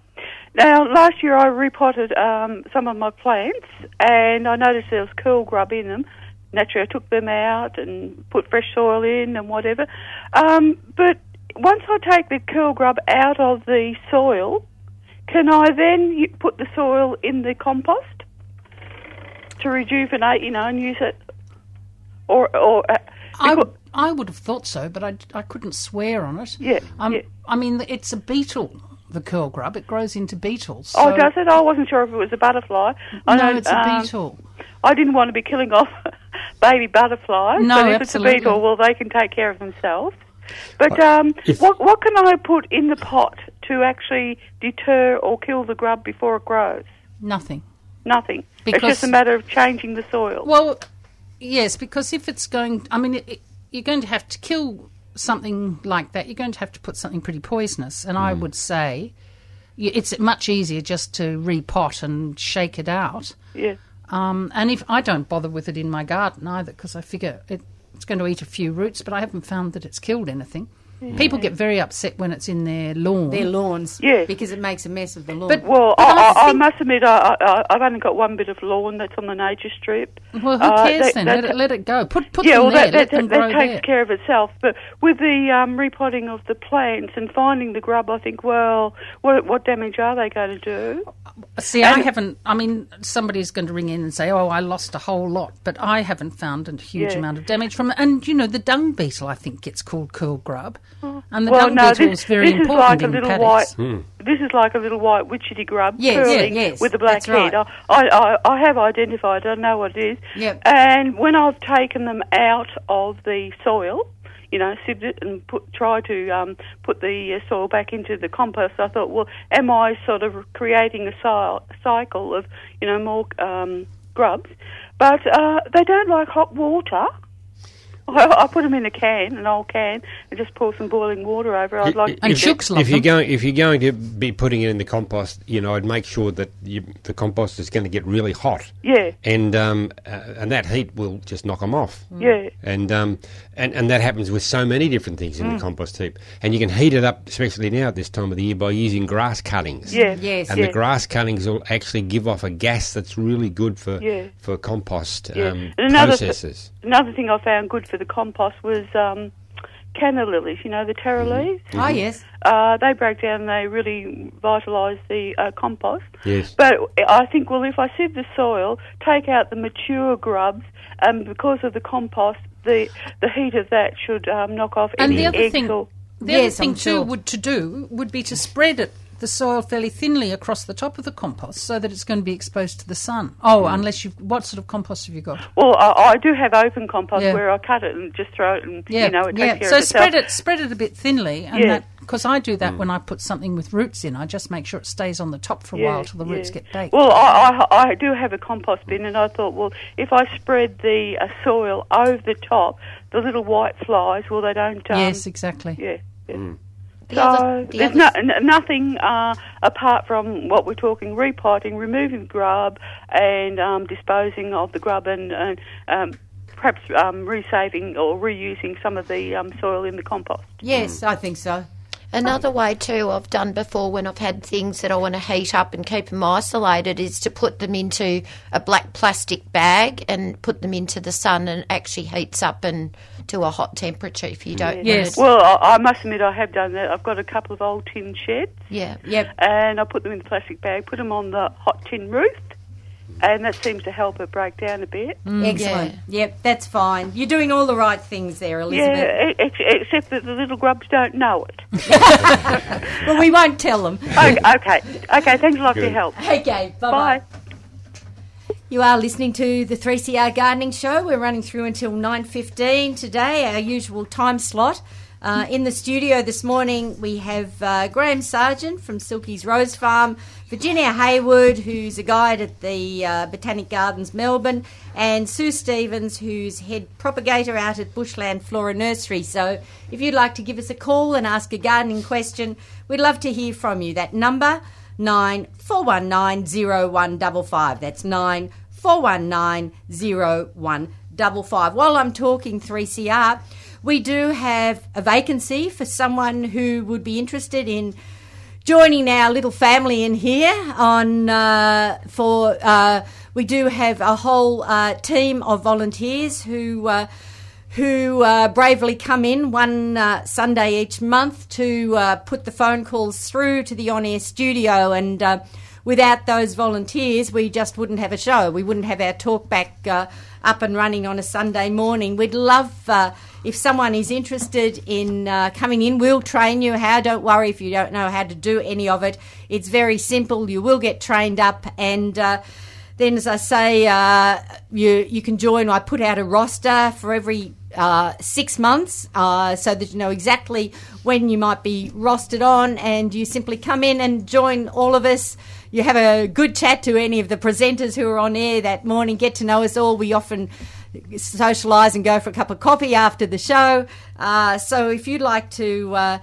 Now, last year I repotted um, some of my plants, and I noticed there was curl grub in them. Naturally, I took them out and put fresh soil in and whatever. Um, but once I take the curl grub out of the soil, can I then put the soil in the compost to rejuvenate, you know, and use it? Or, or uh, I, becau- I would have thought so, but I, I couldn't swear on it. Yeah, Um, yeah. I mean, it's a beetle, the curl grub. It grows into beetles. oh, so- does it? I wasn't sure if it was a butterfly. I No, know, it's a um, beetle. I didn't want to be killing off baby butterflies. No, but if absolutely. it's a beetle, well, they can take care of themselves. But um, if- what what can I put in the pot to actually deter or kill the grub before it grows? Nothing. Nothing. it's just a matter of changing the soil. Well, yes, because if it's going, I mean, it, it, you're going to have to kill something like that. You're going to have to put something pretty poisonous, and I would say it's much easier just to repot and shake it out. yeah. Um, and if I don't bother with it in my garden either, because I figure it, it's going to eat a few roots, but I haven't found that it's killed anything. People get very upset when it's in their lawn. Their lawns. Yeah. Because it makes a mess of the lawn. But- Well, But I, I I, I must admit, I, I, I've only got one bit of lawn that's on the nature strip. well, who Uh, cares that- then? that- let, it, let it go. Put put yeah, them well, there. that, let that, them that, grow takes there. care of itself. But with the um, repotting of the plants and finding the grub, I think, well, what, what damage are they going to do? See, I haven't. I mean, somebody's going to ring in and say, "Oh, I lost a whole lot," but I haven't found a huge Yeah. amount of damage from it. And you know, the dung beetle, I think, gets called curl grub, and the well, dung no, beetle this, is very this is important like a little paddocks. white. This is like a little white witchetty grub Yes, curling yeah, yes, with a black that's right. head. I, I, I have identified. I know what it is. Yep. And when I've taken them out of the soil, you know, sieved it and put try to um, put the uh, soil back into the compost, I thought, well, am I sort of creating a cy- cycle of you know more um, grubs? But uh, they don't like hot water. I, I put them in a can, an old can, and just pour some boiling water over. it. I'd like And if, chooks love if you're them. going if you're going to be putting it in the compost, you know, I'd make sure that you, the compost is going to get really hot, yeah, and um, uh, and that heat will just knock them off. yeah. And um, and and that happens with so many different things in the compost heap. And you can heat it up, especially now at this time of the year, by using grass cuttings. Yeah. Yes. And yeah. the grass cuttings will actually give off a gas that's really good for Yeah. for compost Yeah. um, And another th- processes. Another thing I found good for the compost was um, canna lilies. You know the terra leaves. oh, yes. Uh, they break down. and They really vitalise the uh, compost. Yes. But I think, well, if I sieve the soil, take out the mature grubs, and because of the compost, the the heat of that should um, knock off And any the other eggs thing, or the Yes, other thing I'm too would to do would be to spread it the soil fairly thinly across the top of the compost so that it's going to be exposed to the sun. Oh, Mm. unless you've what sort of compost have you got? Well, I, I do have open compost Yeah. where I cut it and just throw it, and Yeah, you know it takes yeah. care So of itself. spread it, spread it a bit thinly, and Yeah. that because I do that when I put something with roots in. I just make sure it stays on the top for a while till the roots get baked. Well, I, I, I do have a compost bin, and I thought, well, if I spread the uh, soil over the top, the little white flies, well, they don't. Um, yes, exactly. Yeah. yeah. The So other, the there's no, n- nothing uh, apart from what we're talking: repotting, removing the grub, and um, disposing of the grub, and, and um, perhaps um, resaving or reusing some of the um, soil in the compost. Yes, I think so. Another way too I've done before when I've had things that I want to heat up and keep them isolated is to put them into a black plastic bag and put them into the sun and actually heats up and to a hot temperature if you don't Yes. want. Well, I, I must admit, I have done that. I've got a couple of old tin sheds. Yeah. Yep. and I put them in the plastic bag, put them on the hot tin roof, and that seems to help it break down a bit. Excellent. Yep, that's fine. You're doing all the right things there, Elizabeth. Yeah, ex- except that the little grubs don't know it. Well, we won't tell them. okay, okay, okay. Thanks a lot for your help. Okay, bye-bye. Bye. You are listening to the 3CR Gardening Show. We're running through until 9.15 today, our usual time slot. Uh, in the studio this morning, we have uh, Graham Sargent from Silky's Rose Farm, Virginia Haywood, who's a guide at the uh, Botanic Gardens Melbourne, and Sue Stevens, who's head propagator out at Bushland Flora Nursery. So if you'd like to give us a call and ask a gardening question, we'd love to hear from you. That number, nine four one nine zero one double five. That's nine four one nine zero one double five. While I'm talking 3CR, we do have a vacancy for someone who would be interested in joining our little family in here on uh, for uh, we do have a whole uh, team of volunteers who uh, who uh, bravely come in one uh, Sunday each month to uh, put the phone calls through to the on-air studio and. Uh, Without those volunteers, we just wouldn't have a show. We wouldn't have our talkback uh, up and running on a Sunday morning. We'd love uh, if someone is interested in uh, coming in. We'll train you how. Don't worry if you don't know how to do any of it. It's very simple. You will get trained up and. Uh, then, as I say, uh, you you can join. I put out a roster for every uh, six months uh, so that you know exactly when you might be rostered on, and you simply come in and join all of us. You have a good chat to any of the presenters who are on air that morning, get to know us all. We often socialise and go for a cup of coffee after the show. Uh, so, if you'd like to uh,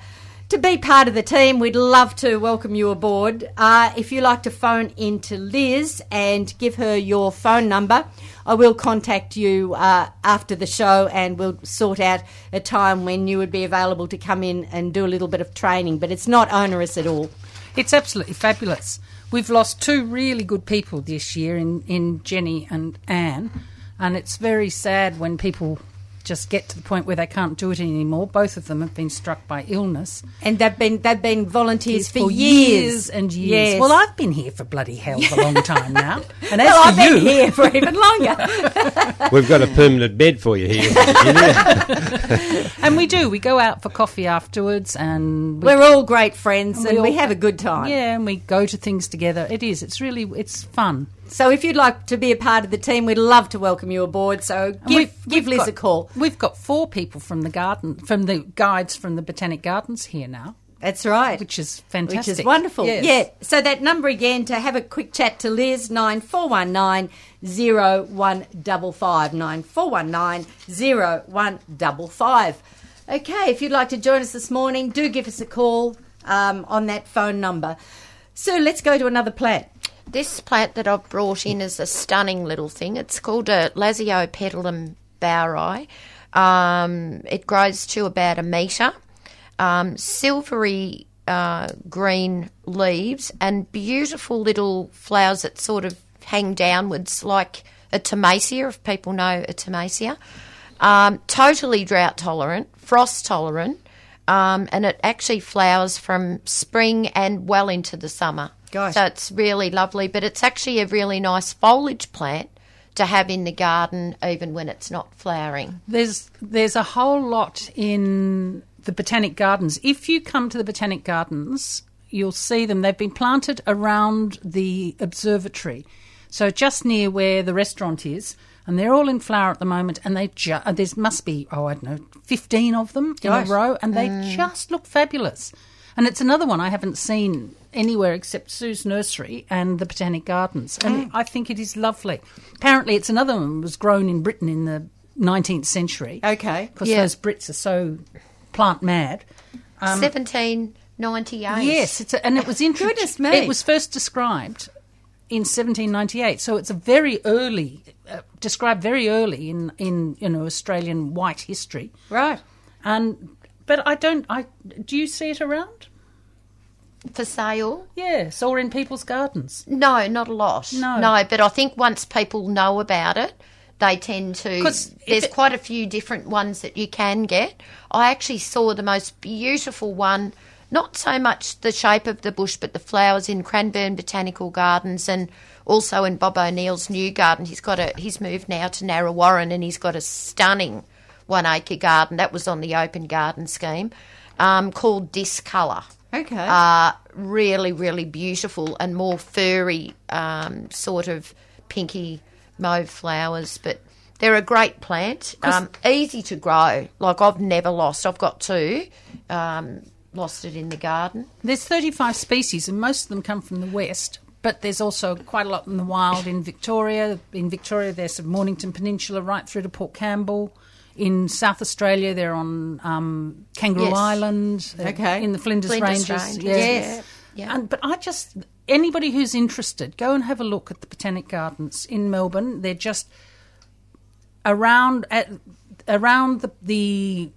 to be part of the team, we'd love to welcome you aboard. Uh, if you like to phone in to Liz and give her your phone number, I will contact you uh, after the show and we'll sort out a time when you would be available to come in and do a little bit of training. But it's not onerous at all. It's absolutely fabulous. We've lost two really good people this year in, in Jenny and Anne, and it's very sad when people just get to the point where they can't do it anymore. Both of them have been struck by illness. And they've been they've been volunteers for, for years. and years. Yes. Well, I've been here for bloody hell for a long time now. And as well, for I've you, been here for even longer. We've got a permanent bed for you here. and we do. We go out for coffee afterwards, and we, We're all great friends and we we all- have a good time. yeah, and we go to things together. It is. It's really. It's fun. So if you'd like to be a part of the team, we'd love to welcome you aboard. So give, we've- give we've Liz got- a call. We've got four people from the garden, from the guides from the Botanic Gardens here now, That's right. which is fantastic. Which is wonderful. Yes. Yeah. So that number again to have a quick chat to Liz nine four one nine zero one double five nine four one nine zero one double five. Okay, if you'd like to join us this morning, do give us a call um, on that phone number. So let's go to another plant. This plant that I've brought in is a stunning little thing. It's called a Lasiopetalum baueri. Um, it grows to about a metre. Um, silvery uh, green leaves and beautiful little flowers that sort of hang downwards like a thomasia, if people know a thomasia. Um, totally drought tolerant, frost tolerant, um, and it actually flowers from spring and well into the summer. Gosh. So it's really lovely, but it's actually a really nice foliage plant to have in the garden even when it's not flowering. There's there's a whole lot in the Botanic Gardens. If you come to the Botanic Gardens, you'll see them. They've been planted around the observatory, so just near where the restaurant is, and they're all in flower at the moment. And they ju- uh, there must be oh I don't know fifteen of them in a row, and they just look fabulous. And it's another one I haven't seen anywhere except Sue's nursery and the Botanic Gardens, and I think it is lovely. Apparently, it's another one that was grown in Britain in the 19th century. Okay. Because Yeah. those Brits are so plant mad. 1798. Yes, it's a, and it was introduced. Goodness me. It was first described in 1798, so it's a very early, uh, described very early in in you know Australian white history. Right. And but I don't. I do you see it around? For sale? Yes, or in people's gardens. No, not a lot. No. No, but I think once people know about it, they tend to. There's it- quite a few different ones that you can get. I actually saw the most beautiful one, not so much the shape of the bush, but the flowers in Cranbourne Botanical Gardens and also in Bob O'Neill's new garden. He's got a. He's moved now to Narre Warren and he's got a stunning one acre garden. That was on the open garden scheme, um, called Discolour Okay. are really, really beautiful and more furry, um, sort of pinky mauve flowers. But they're a great plant, um, easy to grow. Like I've never lost. I've got two. Um, lost it in the garden. There's 35 species, and most of them come from the west. But there's also quite a lot in the wild in Victoria. In Victoria, there's the Mornington Peninsula right through to Port Campbell. In South Australia, they're on um, Kangaroo Yes. Island. uh, Okay. In the Flinders, Flinders Ranges. Ranges, Yes. yeah, yeah. And, but I just, anybody who's interested, go and have a look at the Botanic Gardens in Melbourne. They're just around at around the, the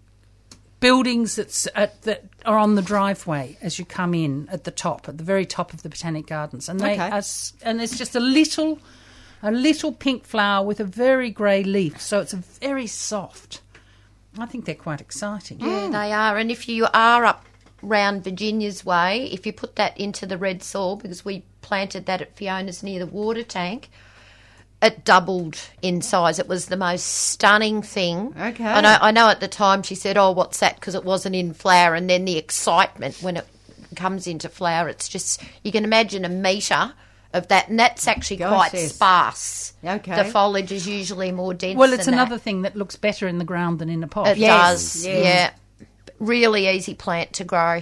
buildings that's at, that are on the driveway as you come in at the top, at the very top of the Botanic Gardens, and they Okay. are, and there's just a little, a little pink flower with a very grey leaf, so it's very soft. I think they're quite exciting. Yeah, mm. they are. And if you are up round Virginia's way, if you put that into the red soil, because we planted that at Fiona's near the water tank, it doubled in size. It was the most stunning thing. Okay. I know, I know at the time she said, Oh, what's that? Because it wasn't in flower. And then the excitement when it comes into flower, it's just, you can imagine a metre of that. And that's actually Gosh, quite yes. sparse. Okay. The foliage is usually more dense. Well, it's than another that. thing that looks better in the ground than in a pot. It Yes, does. yes. Yeah. Really easy plant to grow.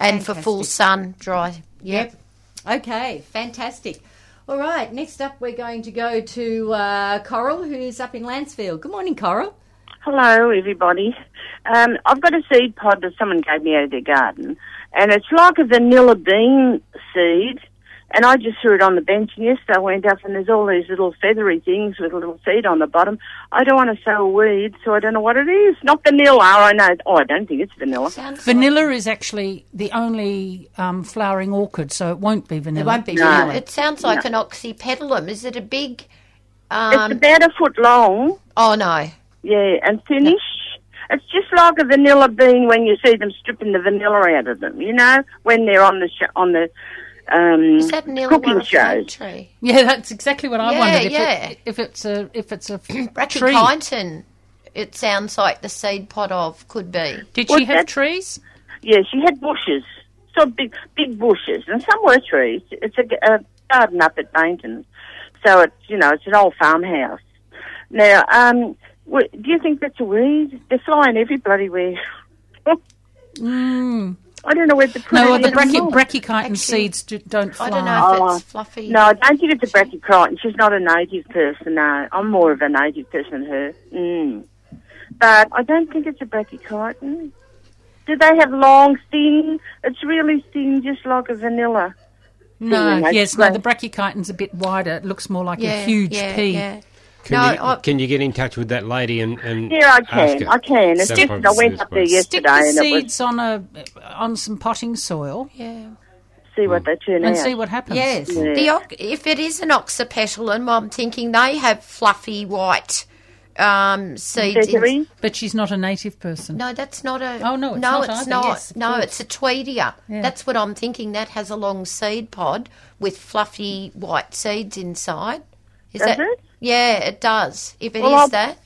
And for full sun, dry. Yep. Okay, fantastic. All right, next up we're going to go to uh, Coral, who's up in Lancefield. Good morning, Coral. Hello, everybody. Um, I've got a seed pod that someone gave me out of their garden, and it's like a vanilla bean seed. And I just threw it on the bench, and yesterday I went up, and there's all these little feathery things with a little seed on the bottom. I don't want to sow a weed, so I don't know what it is. Not vanilla, I know. Oh, I don't think it's vanilla. Sounds Vanilla is actually the only um, flowering orchid, so it won't be vanilla. It won't be No. vanilla. It sounds like an oxypetalum. Is it a big? It's Um, about a foot long, oh no, yeah, and thinnish. It's just like a vanilla bean when you see them stripping the vanilla out of them. You know, when they're on the sh- on the um, is that vanilla cooking a shows. tree? Yeah, that's exactly what I Yeah, wondered. If, yeah. it, if it's a if it's a tree. Brachychiton. It sounds like the seed pod of could be. Did Well, she have trees? Yeah, she had bushes, so big, big bushes, and some were trees. It's a, a garden up at Bainton, so it's you know it's an old farmhouse. Now, um, do you think that's a weed? They're flying every bloody where. I don't know where to put No, it. well, the in brachy, mould. brachychiton Actually, seeds do, don't fly. I don't know if Oh, it's fluffy. No, I don't think it's a brachychiton. She's not a native person. No, I'm more of a native person than her. Mm. But I don't think it's a brachychiton. Do they have long, thin? It's really thin, just like a vanilla. No, yes, no, the brachychiton's a bit wider. It looks more like yeah, a huge yeah, pea. Yeah. Can, No, you, I- can you get in touch with that lady and, and Yeah, I ask can. her? I can. It's That's just what I went up there was- Stick yesterday the and it seeds on a on some potting soil Yeah. see what they turn out. and out. see what happens. Yes. Yeah. The if it is an oxypetalum, I'm thinking they have fluffy white um, seeds. in- But she's not a native person. no, that's not a. Oh, no, it's no, not it's either. not. Yes, no, course. it's a tweedia. Yeah. That's what I'm thinking. That has a long seed pod with fluffy white seeds inside. Is Does that? it? Yeah, it does. If it is Well, I'll- that.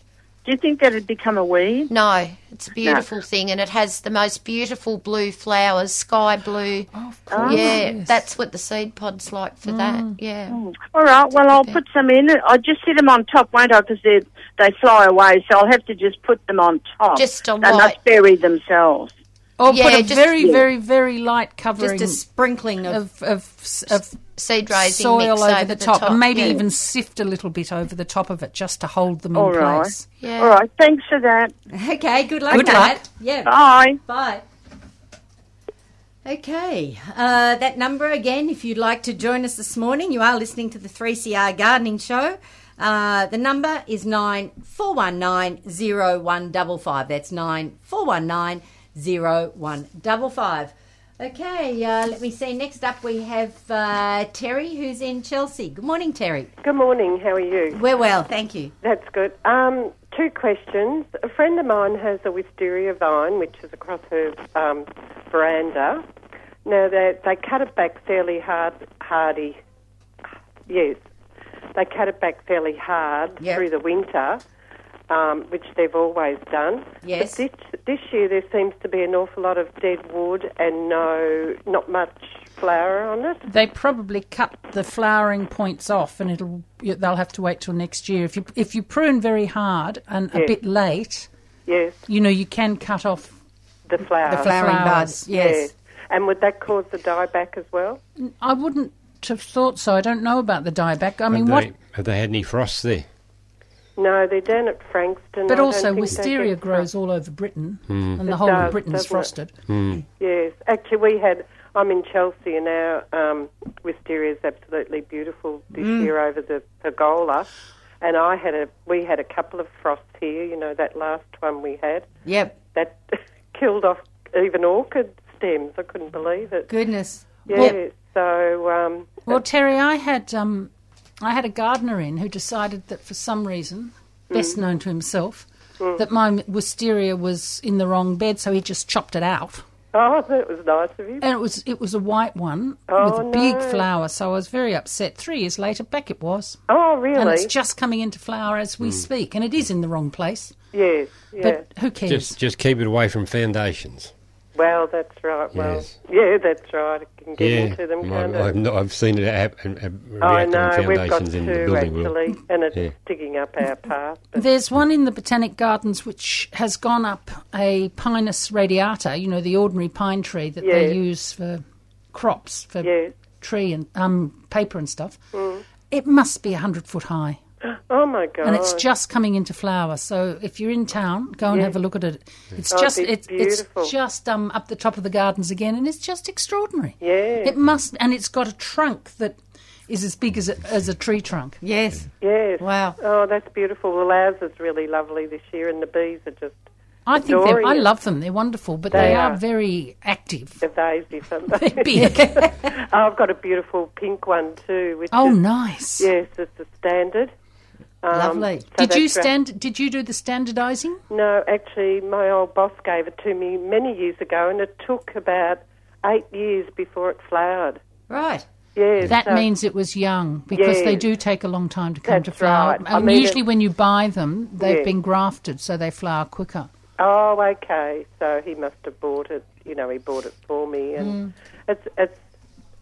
Do you think that'd become a weed? No, it's a beautiful thing, and it has the most beautiful blue flowers, sky blue. Oh, of course. yeah, yes. that's what the seed pod's like for that. Mm. Yeah. Mm. All right. Well, I'll Okay. put some in. I'll just sit them on top, won't I? Because they they fly away, so I'll have to just put them on top. Just a and light- not bury themselves. Or Yeah, put a just- very, very, very light covering Just a sprinkling of. of, of, of Seed raising soil mix over, over the, top, and maybe yeah. even sift a little bit over the top of it just to hold them in All right. place. Yeah. All right. Thanks for that. Okay, good luck Good with luck. Yeah. Bye. Bye. Okay, uh, that number again, if you'd like to join us this morning, you are listening to the 3CR Gardening Show. Uh, the number is 94190155. That's 94190155. Okay, uh, let me see. Next up, we have uh, Terry, who's in Chelsea. Good morning, Terry. Good morning. How are you? We're well, thank you. That's good. Um, two questions. A friend of mine has a wisteria vine, which is across her um, veranda. Now they they cut it back fairly hard, hardy. Yes, they cut it back fairly hard Yep. through the winter, um, which they've always done. Yes. But this this year there seems to be an awful lot of dead wood and no not much flower on it. They probably cut the flowering points off, and it'll they'll have to wait till next year. If you if you prune very hard and a bit late, Yes, you know you can cut off. the flowers. The flowering flowers, buds, yes. Yes. And would that cause the dieback as well? I wouldn't have thought so. I don't know about the dieback. I mean, have, what? have they had any frosts there? No, they're down at Frankston. But I also, wisteria get grows all over Britain, Hmm. and the It whole of Britain's doesn't it? frosted. Yes, actually, we had. I'm in Chelsea, and our um, wisteria is absolutely beautiful this Mm. year over the pergola. And I had a. We had a couple of frosts here. You know that last one we had Yep, that killed off even orchid stems. I couldn't believe it. goodness. Yeah. so um, Well, Terry, I had um, I had a gardener in who decided that for some reason, hmm. best known to himself, hmm. that my wisteria was in the wrong bed, so he just chopped it out. Oh, that was nice of you. and it was it was a white one Oh, with a big no. flower. So I was very upset. Three years later, back it was, Oh, really? and it's just coming into flower as we hmm. speak, and it is in the wrong place. yes, yeah. But who cares? Just just keep it away from foundations. Well, that's right. Well, Yes. yeah, that's right. I can get Yeah, into them, can't I've, I? Not, I've seen it happen. Uh, I know. We've got foundations in the two building world. and it's Yeah. digging up our path. But There's one in the Botanic Gardens which has gone up a Pinus radiata, you know, the ordinary pine tree that they use for crops, for yes. tree and um, paper and stuff. Mm. It must be 100 foot high. Oh my god! and it's just coming into flower. So if you're in town, go and Yeah. have a look at it. It's Oh, just it's beautiful. it's just um up the top of the gardens again, and it's just extraordinary. yeah. It must, and it's got a trunk that is as big as a, as a tree trunk. Yes. Yes. Wow. Oh, that's beautiful. The ours is really lovely this year, and the bees are just I think they're, I love them. They're wonderful, but They they, are. are. very active. evasive, aren't They're they? big. oh, I've got a beautiful pink one too. Which oh, is, nice. Yes, it's a standard. Um, Lovely. so Did you stand? Did you do the standardising? No, actually, my old boss gave it to me many years ago, and it took about eight years before it flowered. Right. Yes, That so- means it was young because they do take a long time to come to flower. right. I And mean, usually, it- when you buy them, they've Yes. been grafted, so they flower quicker. Oh, okay. So he must have bought it. You know, he bought it for me, and Mm. it's it's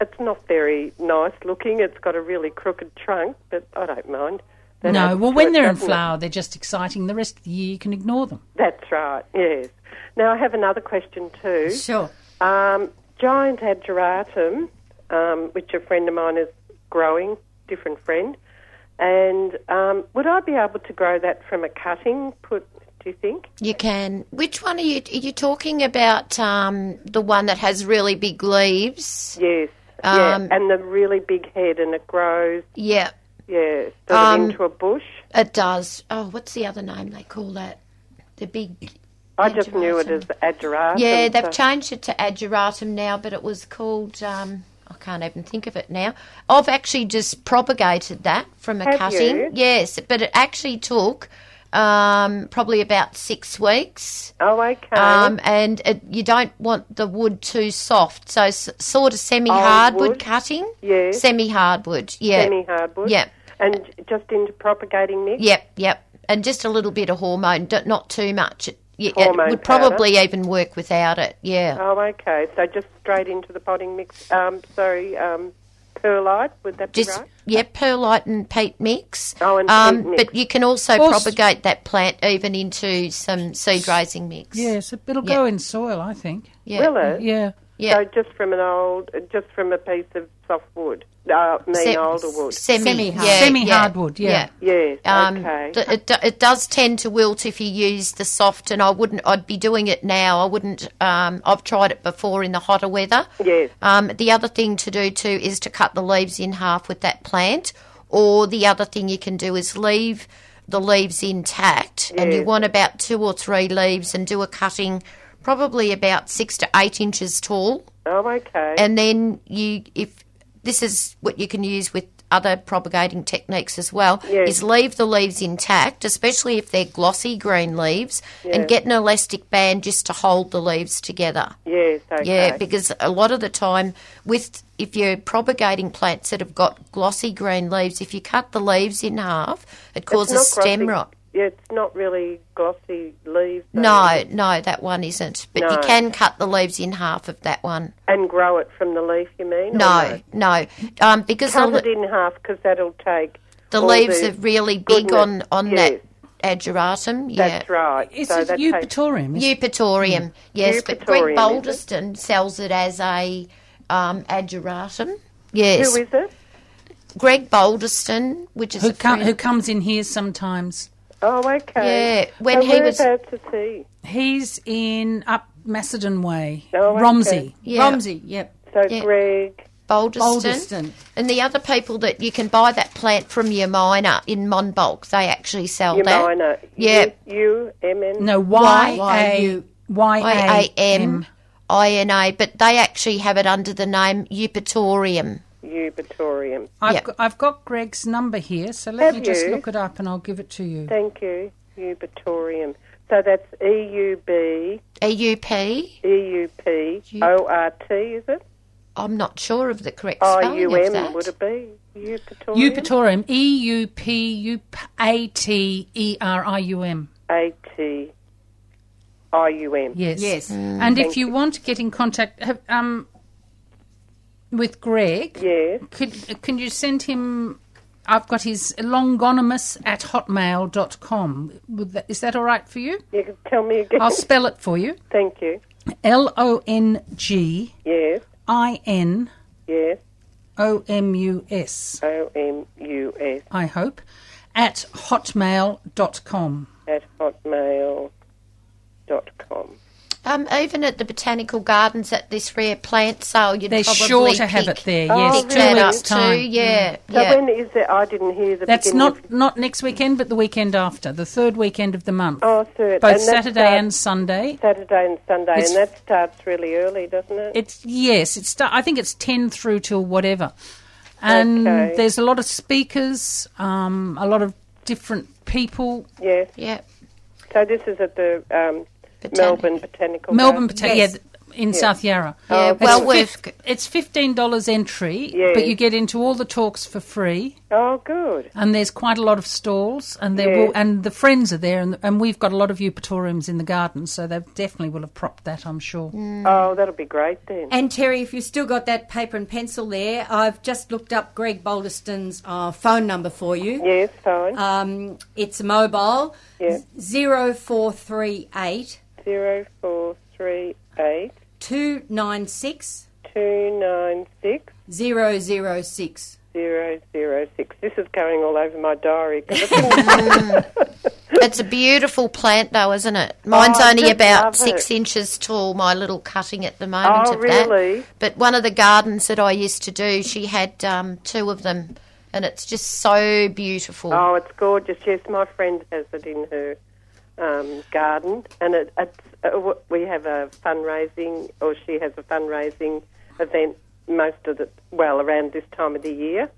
it's not very nice looking. It's got a really crooked trunk, but I don't mind. That no, well, when they're in flower, they're just exciting. The rest of the year, you can ignore them. That's right. Yes. Now I have another question too. Sure. Um, giant ageratum, um, which a friend of mine is growing, different friend, and um, would I be able to grow that from a cutting? Put, do you think? You can. Which one are you? Are you talking about um, the one that has really big leaves? Yes. Um, yeah, and the really big head, and it grows. Yeah, Yeah, of Um, into a bush. it does. Oh, what's the other name they call that? The big. I just knew it as ageratum. Yeah, they've so- changed it to ageratum now, but it was called. Um, I can't even think of it now. I've actually just propagated that from a Have cutting. you? Yes, but it actually took um, probably about six weeks. Oh, okay. Um, and it, you don't want the wood too soft, so s- sort of semi-hardwood wood? cutting. Yes. Semi-hardwood. Yeah. Semi-hardwood. Yep. And just into propagating mix. Yep. Yep. And just a little bit of hormone, not too much. It, it Hormone would powder? probably even work without it. Yeah. Oh, okay. So just straight into the potting mix. Um, sorry, um, perlite. Would that be Just right? yeah, perlite and peat mix. Oh, and um, peat mix. But you can also Also- propagate that plant even into some seed raising mix. Yes, it'll Yeah. go in soil, I think. Yeah. Will it? Yeah. Yeah. So just from an old, just from a piece of soft wood. Uh, mean Se- older wood. Semi, Semi-hard. yeah, Semi-hardwood, yeah. Yes. Um, okay. th- it, do- it does tend to wilt if you use the soft, and I wouldn't. I'd be doing it now. I wouldn't. Um, I've tried it before in the hotter weather. Yes. Um, the other thing to do too is to cut the leaves in half with that plant, or the other thing you can do is leave the leaves intact, and you want about two or three leaves, and do a cutting, probably about six to eight inches tall oh, okay. and then you if this is what you can use with other propagating techniques as well Yes. is leave the leaves intact especially if they're glossy green leaves and get an elastic band just to hold the leaves together yes. Okay. yeah because a lot of the time with if you're propagating plants that have got glossy green leaves if you cut the leaves in half it causes stem glossy- rot Yeah, it's not really glossy leaves. though, no no that one isn't but you can cut the leaves in half of that one And grow it from the leaf, you mean? or no no um, because the Cut le- it in half because that'll take. The all leaves the are really big goodness. on, on Yes, that ageratum. Yeah. That's right. Is so it that takes- eupatorium? Is- Eupatorium, yes, but Greg Eupatorium, is it? Balderston sells it as a um, ageratum. Yes, Who is it? Greg Balderston, which is who, a com- who comes in here sometimes. Oh, okay. Yeah, when so he was- whereabouts is he? He's in up Macedon Way, Oh, okay. Romsey. yeah, Romsey, yep. So Yeah. Greg. Balderston. Balderston. And the other people that you can buy that plant from Yamina in Monbulk, they actually sell Your that. minor. Yeah. U M N. No, Y Y- A Y I A A M I N A, but they actually have it under the name Eupatorium. Eupatorium. I've, Yep. got, I've got Greg's number here, so let Have me just you? look it up and I'll give it to you. Thank you. Eupatorium. So that's E U B E-U-P. E U P O R T, is it? I'm not sure of the correct spelling U of that. would it be? Eupatorium? Eupatorium. E U P U P A T E R I U M. A T I U M. Yes. Yes. And if you want to get in contact have, um, with Greg, Yes. could, can you send him? I've got his longinomus at hotmail.com. Would that, is that all right for you? You can tell me again. I'll spell it for you. Thank you. L O N G Yes. I N Yes. O M U S, O M U S I hope, at hotmail.com. at hotmail dot com. Um, even at the botanical gardens at this rare plant sale, you'd They're probably sure to pick, have it there, Oh, yes, pick two that up weeks' too. time. Yeah, So yeah. when is it? I didn't hear the That's beginning not, of- not next weekend, but the weekend after, the third weekend of the month. Oh, so Both and Saturday starts and Sunday. Saturday and Sunday, It's- and that starts really early, doesn't it? It's yes, it's sta- I think it's ten through till whatever, and Okay. there's a lot of speakers, um, a lot of different people. yes. yeah. So this is at the um, Botanic- Melbourne Botanical Melbourne, Garden. Bota- Yes. yeah, in South Yarra. Yeah, It's well fif- worth- It's fifteen dollars entry, Yes. but you get into all the talks for free, Oh, good. and there's quite a lot of stalls, and there Yes. will, and the friends are there, and, and we've got a lot of eupatoriums in the garden, so they definitely will have propped that, I'm sure. Oh, that'll be great then. And Terry, if you've still got that paper and pencil there, I've just looked up Greg Balderston's uh, phone number for you. yes, fine. Um, it's mobile. Yeah. Zero four three eight Zero four three eight two nine six two nine six zero zero six. zero zero six. This is going all over my diary. It's a beautiful plant, though, isn't it? Mine's Oh, only about six it. inches tall. My little cutting at the moment Oh, of that. really? But one of the gardens that I used to do, she had um, two of them, and it's just so beautiful. oh, it's gorgeous. Yes, my friend has it in her um, garden, and it, it's uh, we have a fundraising, or she has a fundraising event most of the well around this time of the year.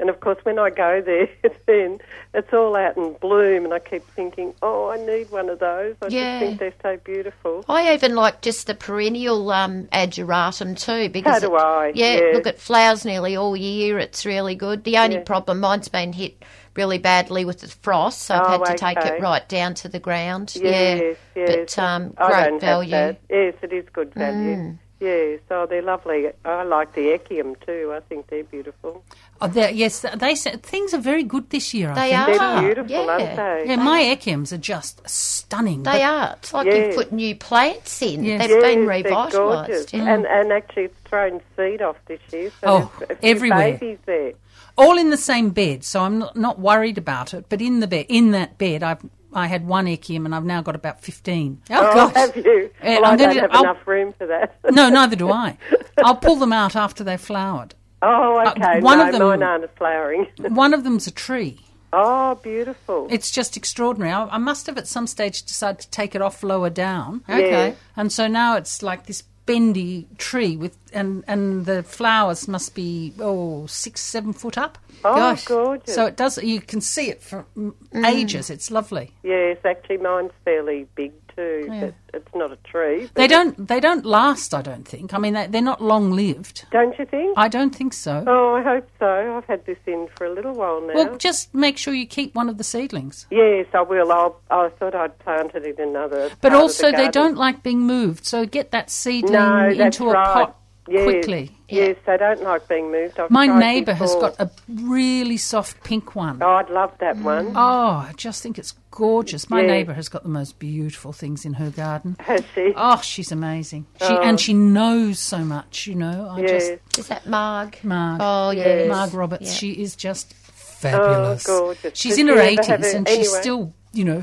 And of course, when I go there, then it's all out in bloom, and I keep thinking, "Oh, I need one of those." I Yeah. just think they're so beautiful. I even like just the perennial um, ageratum too because So do it- I, Yeah, look, it flowers nearly all year. It's really good. The only Yeah. problem, mine's been hit really badly with the frost, so I've Oh, had to take okay. it right down to the ground. Yes, yeah, yes. but um, I great don't value. Mm. Have that. Yes, it is good value. Yes, oh, they're lovely. I like the echium too. I think they're beautiful. Oh, they're- yes, they things are very good this year. I They think. are. They're beautiful, yeah. aren't they? Yeah, my echiums are just stunning. They are. It's like Yes. you've put new plants in. Yes. They've Yes, been they're revitalised. Yeah. And, and actually, it's thrown seed off this year. So Oh, a few everywhere. babies there. All in the same bed, so I'm not, not worried about it. But in the bed, in that bed, I've I had one echium, and I've now got about fifteen. Oh, Oh, gosh. have you? Yeah, well, I'm I don't gonna- have I'll- enough room for that. No, neither do I. I'll pull them out after they've flowered. oh, uh, okay. one no, of them- mine aren't flowering. One of them's a tree. oh, beautiful. It's just extraordinary. I, I must have at some stage decided to take it off lower down. Okay. Yeah. And so now it's like this bendy tree with and and the flowers must be oh six seven foot up. Oh, Gosh. gorgeous. So it does. You can see it for mm, ages. It's lovely. yes, actually, mine's fairly big too. Yeah. But it's not a tree. They don't. They don't last. I don't think. I mean, they, they're not long lived. Don't you think? I don't think so. Oh, I hope so. I've had this in for a little while now. Well, just make sure you keep one of the seedlings. yes, I will. I'll, I thought I'd plant it in another. But also, the they don't like being moved. So get that seedling No, into a right. pot Yes. quickly. Yes, they don't like being moved. I've My neighbour has got a really soft pink one. Oh, I'd love that mm. one. Oh, I just think it's gorgeous. My Yeah. neighbour has got the most beautiful things in her garden. Has she? Oh, she's amazing. She oh. and she knows so much. You know, I yes. just Is that Marg? Marg. Oh, yes. Marg Roberts. Yeah. She is just oh, fabulous. Oh, gorgeous. She's Does in her eighties have a- and she's still, you know,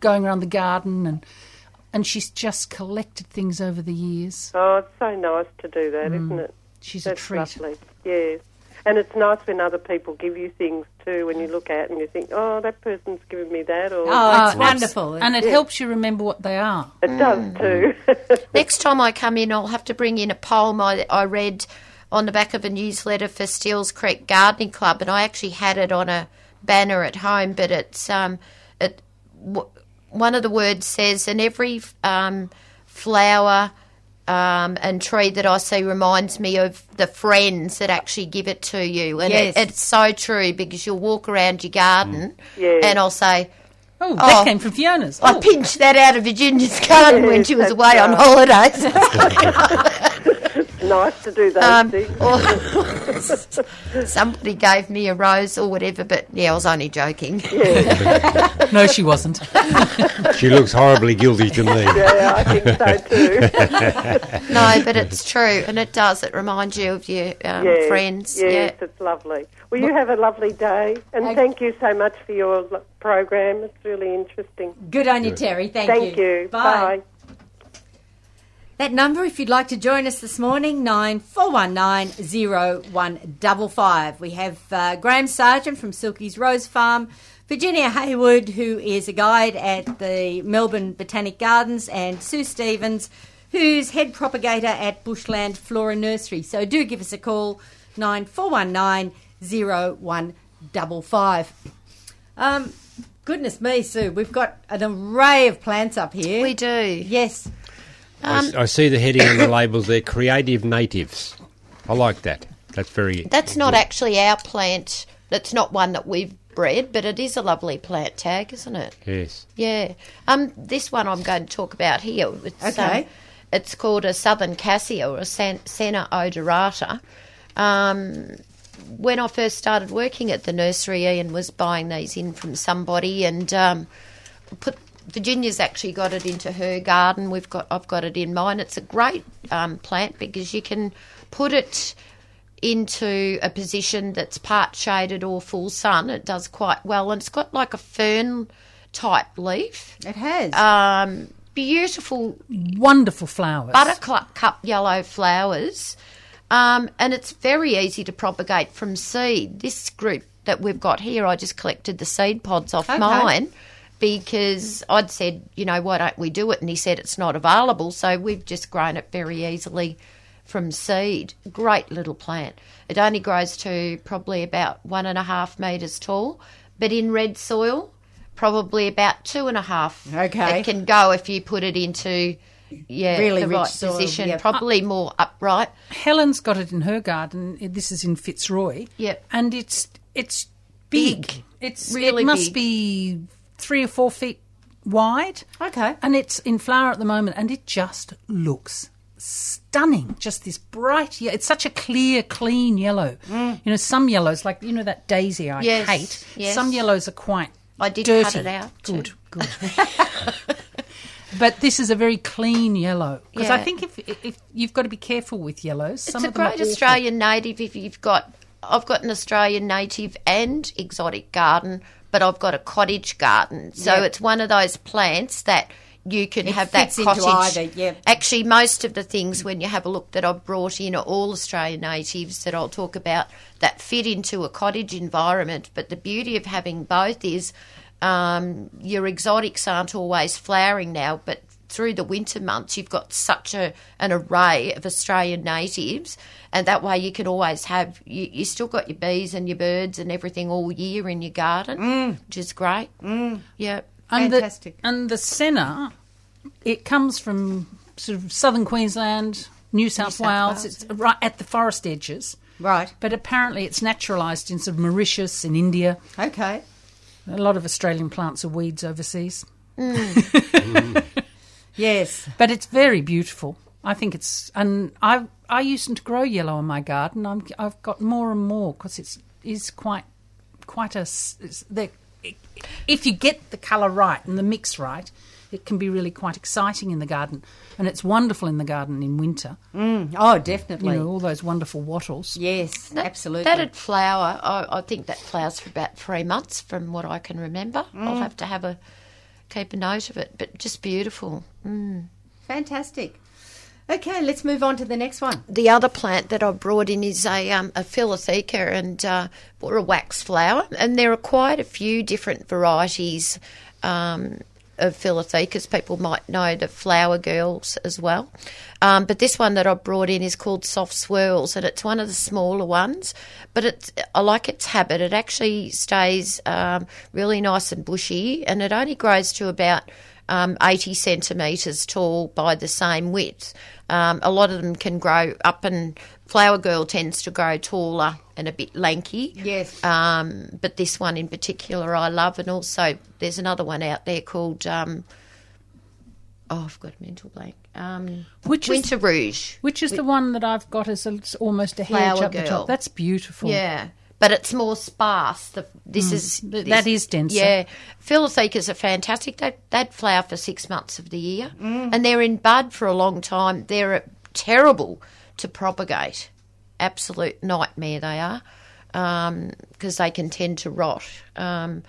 going around the garden and and she's just collected things over the years. Oh, it's so nice to do that, not it? She's That's a treat. lovely. Yes. And it's nice when other people give you things too, when you look at and you think, oh, that person's given me that, or Oh, it's wonderful. and it helps you remember what they are. it does too. Next time I come in, I'll have to bring in a poem I, I read on the back of a newsletter for Steele's Creek Gardening Club, and I actually had it on a banner at home, but it's um, it w- one of the words says, and every um, flower um, and tree that I see reminds me of the friends that actually give it to you. And Yes. it, it's so true because you'll walk around your garden Yes. and I'll say, Oh, that Oh. came from Fiona's. I Oh, pinched that out of Virginia's garden when she was that's away on holidays. It's nice to do those Um, things. somebody gave me a rose or whatever, but yeah, I was only joking. no, she wasn't. She looks horribly guilty to me. Yeah, I think so too. No, but it's true, and it does. It reminds you of your um, Yes, friends. Yes, Yeah. it's lovely. Well, you have a lovely day, and thank you so much for your program. It's really interesting. Good on you, Terry. Thank, Thank you. Bye. That number, if you'd like to join us this morning, nine four one nine zero one double five. We have uh, Graham Sargent from Silky's Rose Farm, Virginia Haywood, who is a guide at the Melbourne Botanic Gardens, and Sue Stevens, who's head propagator at Bushland Flora Nursery. So do give us a call, nine four one nine zero one double five. Um, goodness me, Sue, we've got an array of plants up here. We do. Yes. I s- I, see the heading on the labels there, creative natives. I like that. That's very. That's not actually our plant. That's not one that we've bred, but it is a lovely plant tag, isn't it? Yes. Yeah. Um, this one I'm going to talk about here. It's, Okay. um, it's called a southern cassia or a San- Senna odorata. Um, when I first started working at the nursery, Ian was buying these in from somebody, and um, put Virginia's actually got it into her garden. We've got I've got it in mine. It's a great um, plant because you can put it into a position that's part shaded or full sun. It does quite well, and it's got like a fern type leaf. It has. Um, beautiful Wonderful flowers. buttercup yellow flowers, um, and it's very easy to propagate from seed. This group that we've got here, I just collected the seed pods off Okay. mine because I'd said, you know, why don't we do it? And he said it's not available, so we've just grown it very easily from seed. Great little plant. It only grows to probably about one and a half metres tall, but in red soil, probably about two and a half. Okay. It can go if you put it into yeah, Really the rich right soil, position, yeah. probably more upright. Helen's got it in her garden. This is in Fitzroy. Yep. And it's it's big. Big. It's Really it must big. be three or four feet wide. Okay. And it's in flower at the moment, and it just looks stunning. Just this bright. Yeah, it's such a clear, clean yellow. You know, some yellows like you know that daisy I Mm. Yes, hate. yes. Some yellows are quite. I did dirty. cut it out too. Good, good. But this is a very clean yellow because I think if if you've got to be careful with yellows, some It's a of them are great. Australian native if you've got. I've got an Australian native and exotic garden, but I've got a cottage garden. So Yeah. it's one of those plants that you can It have that cottage. either, yeah. Actually, most of the things when you have a look that I've brought in are all Australian natives that I'll talk about that fit into a cottage environment. But the beauty of having both is um, your exotics aren't always flowering now, but through the winter months you've got such a an array of Australian natives, and that way you can always have you, you still got your bees and your birds and everything all year in your garden, which is great. Mm. Yeah. and Fantastic. The, and the senna, it comes from sort of southern Queensland, New South, South Wales. Wales, It's right at the forest edges. Right. But apparently it's naturalised in sort of Mauritius in India. Okay. A lot of Australian plants are weeds overseas. Yes. But it's very beautiful. I think it's, and I I used to grow yellow in my garden. I'm, I've got more and more because it's is quite quite a. s- It's, the- if you get the colour right and the mix right, it can be really quite exciting in the garden, and it's wonderful in the garden in winter. Mm. Oh, You definitely. know all those wonderful wattles. yes, That- absolutely. That'd flower. I, I think that flowers for about three months, from what I can remember. Mm. I'll have to have a keep a note of it, but just beautiful. Fantastic. Okay, let's move on to the next one. The other plant that I brought in is a um, a philotheca and uh, or a wax flower, and there are quite a few different varieties. Um, of Philotheca. People might know the flower girls as well. Um, but this one that I brought in is called Soft Swirls, and it's one of the smaller ones. But I like its habit. It actually stays um, really nice and bushy, and it only grows to about um, 80 centimetres tall by the same width. Um, a lot of them can grow up, and Flower Girl tends to grow taller and a bit lanky. Yes. Um, but this one in particular I love, and also there's another one out there called. Um, oh, I've got a mental blank. Um, Which is- Winter Rouge. Which is the one that I've got as a, it's almost a hedge up the top. That's beautiful. Yeah, but it's more sparse. The, this hmm. is this- that is denser. Yeah, Philothecas are fantastic. They they'd flower for six months of the year, mm. and they're in bud for a long time. They're terrible to propagate. Absolute nightmare they are, um, because they can tend to rot. Um,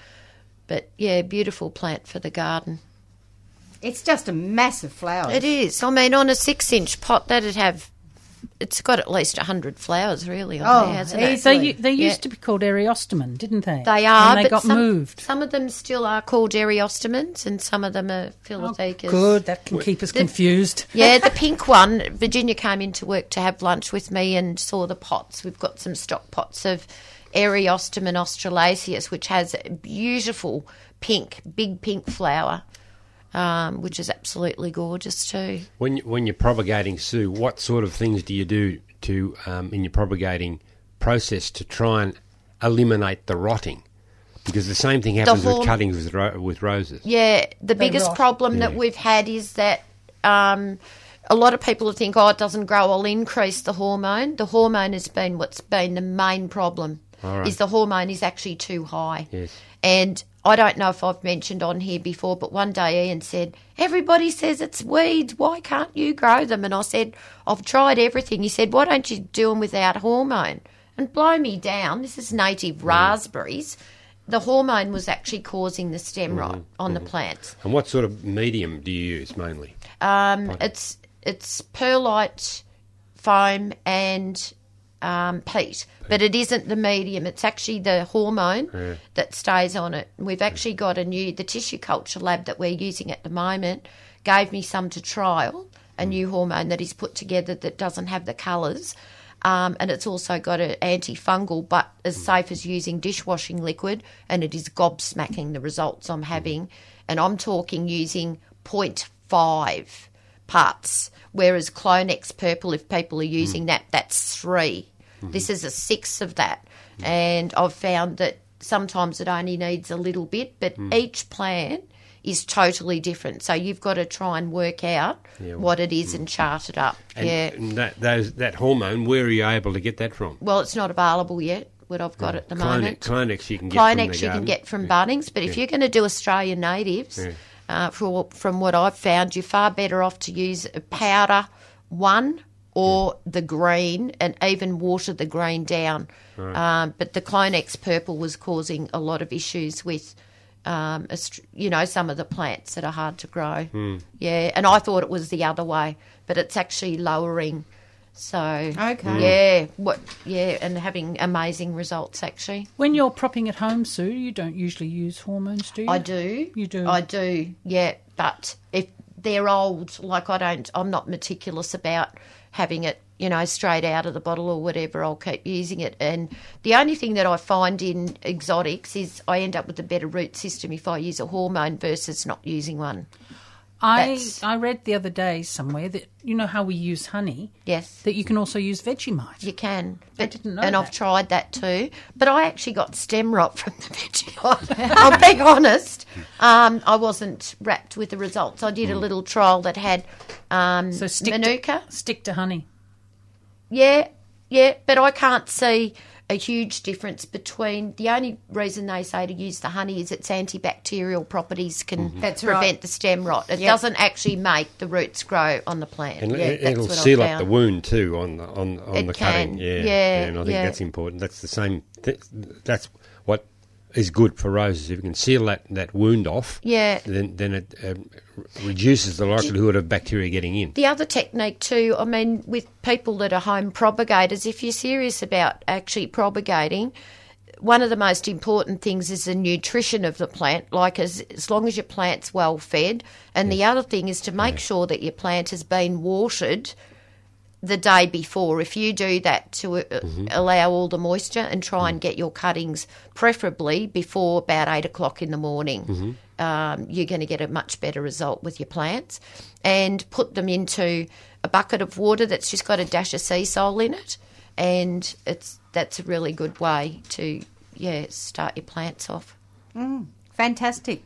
but yeah, beautiful plant for the garden. It's just a massive flower. It is. I mean, on a six-inch pot, that'd have. It's got at least hundred flowers, really. On Oh, there, hasn't easy. it? They, u- they Yeah. used to be called Eriostemon, didn't they? They are, And they but got some, moved. Some of them still are called Eriostemons, and some of them are oh, Philothecas. Good, that can keep us confused. Yeah, the pink one. Virginia came into work to have lunch with me and saw the pots. We've got some stock pots of Eriostemon australasius, which has a beautiful pink, big pink flower, um, which is absolutely gorgeous too. When you, when you're propagating Sue, what sort of things do you do to um, in your propagating process to try and eliminate the rotting? Because the same thing happens horm- with cuttings with, ro- with roses. Yeah, the biggest rot. problem that we've had is that um, a lot of people think, oh, it doesn't grow, I'll increase the hormone. The hormone has been what's been the main problem. All right. Is the hormone is actually too high. Yes. And I don't know if I've mentioned on here before, but one day Ian said, Everybody says it's weeds. Why can't you grow them? And I said, I've tried everything. He said, Why don't you do them without hormone? And blow me down. This is native mm. raspberries. The hormone was actually causing the stem mm. rot on the mm-hmm. plants. And what sort of medium do you use mainly? Um, it's it's perlite, foam, and um, peat, but it isn't the medium. It's actually the hormone that stays on it. We've actually got a new the tissue culture lab that we're using at the moment. Gave me some to trial a new hormone that is put together that doesn't have the colours. Um, and it's also got an antifungal, but as safe as using dishwashing liquid, and it is gobsmacking the results I'm having. And I'm talking using 0.5 parts, whereas Clonex Purple, if people are using mm. that, that's 3 mm-hmm. This is a sixth of that, mm-hmm. and I've found that sometimes it only needs a little bit, but mm. each plant is totally different. So you've got to try and work out what it is mm, and chart it up. And, yeah. and that those that hormone, where are you able to get that from? Well, it's not available yet. What I've got at the moment. Clonex, Clonex you can get from Clonex you garden. can get from Bunnings, but if you're going to do Australian natives, uh, for, from what I've found, you're far better off to use a powder one or the green and even water the green down. Um, but the Clonex purple was causing a lot of issues with. Um, you know, some of the plants that are hard to grow. Hmm. Yeah, and I thought it was the other way, but it's actually lowering. So, Okay. yeah, what? Yeah, and having amazing results actually. When you're propping at home, Sue, you don't usually use hormones, do you? I do. You do? I do. Yeah, but if they're old, like I don't, I'm not meticulous about having it, you know, straight out of the bottle or whatever. I'll keep using it. And the only thing that I find in exotics is I end up with a better root system if I use a hormone versus not using one. I That's- I read the other day somewhere that you know how we use honey, Yes. that you can also use Vegemite. You can. I didn't know and I've tried that too. But I actually got stem rot from the Vegemite. I'll be honest. Um, I wasn't rapt with the results. I did a little trial that had um, So stick Manuka. to, stick to honey. Yeah, yeah, but I can't see a huge difference between the only reason they say to use the honey is its antibacterial properties can mm-hmm. That's prevent right. the stem rot. It Yep. doesn't actually make the roots grow on the plant. And yeah, it, that's it'll what seal up the wound too on the on, on It the cutting. can, Yeah, yeah, and I think yeah. that's important. That's the same. Th- that's what is good for roses. If you can seal that, that wound off, Yeah. then then it um, reduces the likelihood of bacteria getting in. The other technique too, I mean, with people that are home propagators, if you're serious about actually propagating, one of the most important things is the nutrition of the plant, like as, as long as your plant's well fed. And the other thing is to make sure that your plant has been watered the day before. If you do that to uh, allow all the moisture and try and get your cuttings preferably before about eight o'clock in the morning, um, you're going to get a much better result with your plants. And put them into a bucket of water that's just got a dash of sea salt in it, and it's that's a really good way to yeah start your plants off. Fantastic.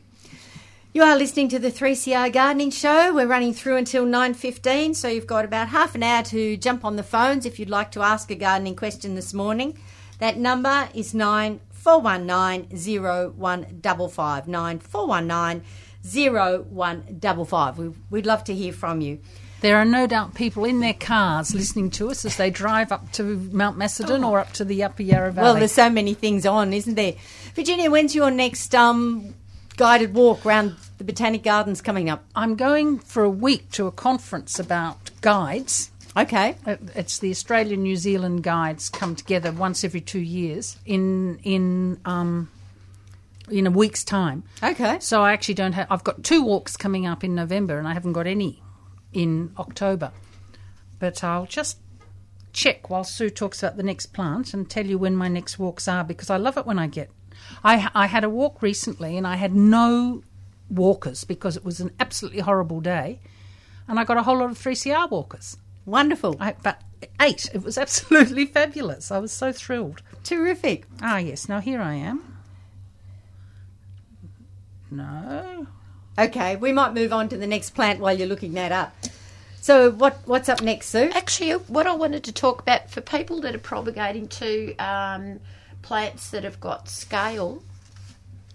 You are listening to the 3CR Gardening Show. We're running through until 9.15, so you've got about half an hour to jump on the phones if you'd like to ask a gardening question this morning. That number is 9419 9419 0155. We, we'd love to hear from you. There are no doubt people in their cars listening to us as they drive up to Mount Macedon or up to the Upper Yarra Valley. Well, there's so many things on, isn't there? Virginia, when's your next um, guided walk around the Botanic Gardens coming up? I'm going for a week to a conference about guides. Okay. Uh, It's the Australian New Zealand guides come together once every two years in in um, in a week's time. Okay. So I actually don't have. I've got two walks coming up in November, and I haven't got any in October. But I'll just check while Sue talks about the next plant and tell you when my next walks are because I love it when I get. I I had a walk recently and I had no walkers because it was an absolutely horrible day, and I got a whole lot of three CR walkers. Wonderful. I, but eight. It was absolutely fabulous. I was so thrilled. Terrific. Ah, yes. Now here I am. No. Okay, we might move on to the next plant while you're looking that up. So, what what's up next, Sue? Actually, what I wanted to talk about for people that are propagating to um, plants that have got scale,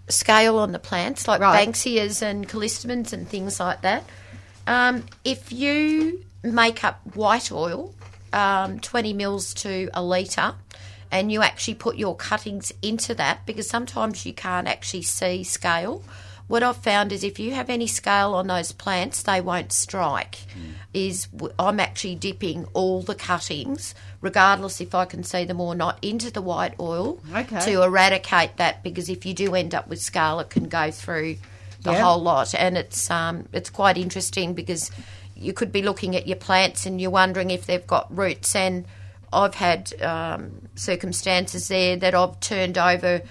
scale on the plants, like Right. banksias and callistemons and things like that. Um, if you make up white oil, um, 20 mils to a litre, and you actually put your cuttings into that, because sometimes you can't actually see scale. What I've found is if you have any scale on those plants, they won't strike. Is w- I'm actually dipping all the cuttings, regardless if I can see them or not, into the white oil Okay. to eradicate that. Because if you do end up with scale, it can go through the Yeah. whole lot, and it's um, it's quite interesting because you could be looking at your plants and you're wondering if they've got roots. And I've had um, circumstances there that I've turned over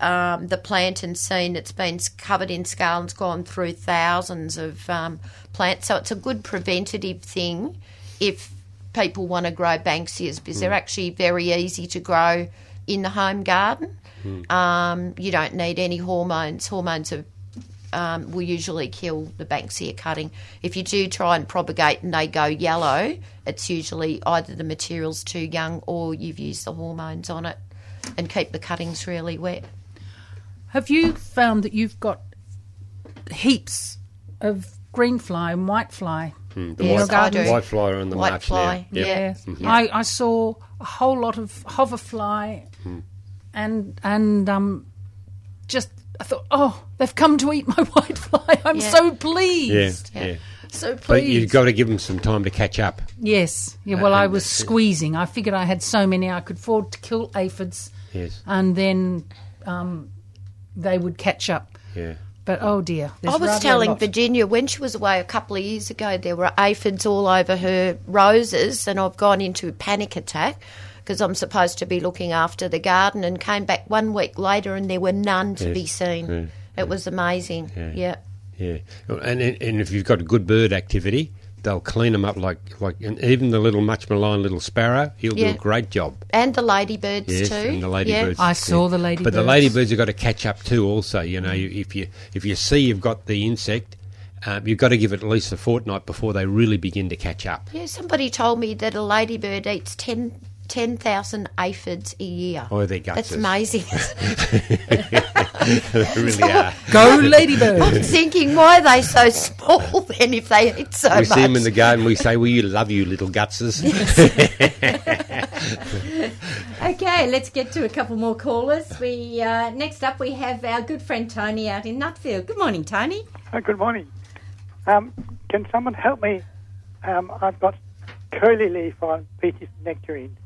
um, the plant and seen it's been covered in scale and it's gone through thousands of um, plants. So it's a good preventative thing if people want to grow Banksias because they're actually very easy to grow in the home garden. Um, you don't need any hormones. Hormones are um, will usually kill the Banksia cutting. If you do try and propagate and they go yellow, it's usually either the material's too young or you've used the hormones on it and keep the cuttings really wet. Have you found that you've got heaps of green fly and white fly? Hmm, The Yes, white, I do. white fly on the White march fly, now. Yep. yeah. Yeah. I, I saw a whole lot of hoverfly and and um just I thought, oh, they've come to eat my white fly. I'm Yeah. so Yeah, pleased. yeah. So pleased. But you've got to give them some time to catch up. Yes. Yeah, well, I was squeezing. I figured I had so many I could afford to kill aphids Yes, and then um, they would catch up. yeah. But oh dear. I was telling. Virginia when she was away a couple of years ago, there were aphids all over her roses, and I've gone into a panic attack because I'm supposed to be looking after the garden, and came back one week later, and there were none to Yes. be seen. Yeah. It was amazing. Yeah. yeah. Yeah, and and if you've got good bird activity, they'll clean them up like like, and even the little much maligned little sparrow, he'll do a great job. And the ladybirds Yes, too. and the ladybirds Yeah. ladybirds. I saw the ladybirds But the ladybirds. ladybirds have got to catch up too. Also, you know, you, if you if you see you've got the insect, um, you've got to give it at least a fortnight before they really begin to catch up. Yeah, somebody told me that a ladybird eats 10 10,000 aphids a year. Oh, they're guts. That's amazing. they really are. Go ladybird. I'm thinking, why are they so small then if they eat so We much? We see them in the garden. We say, well, you love you, little gutses." Okay, let's get to a couple more callers. We uh, next up we have our good friend Tony out in Nutfield. Good morning, Tony. Oh, good morning. Um, can someone help me? Um, I've got curly leaf on peaches and nectarines.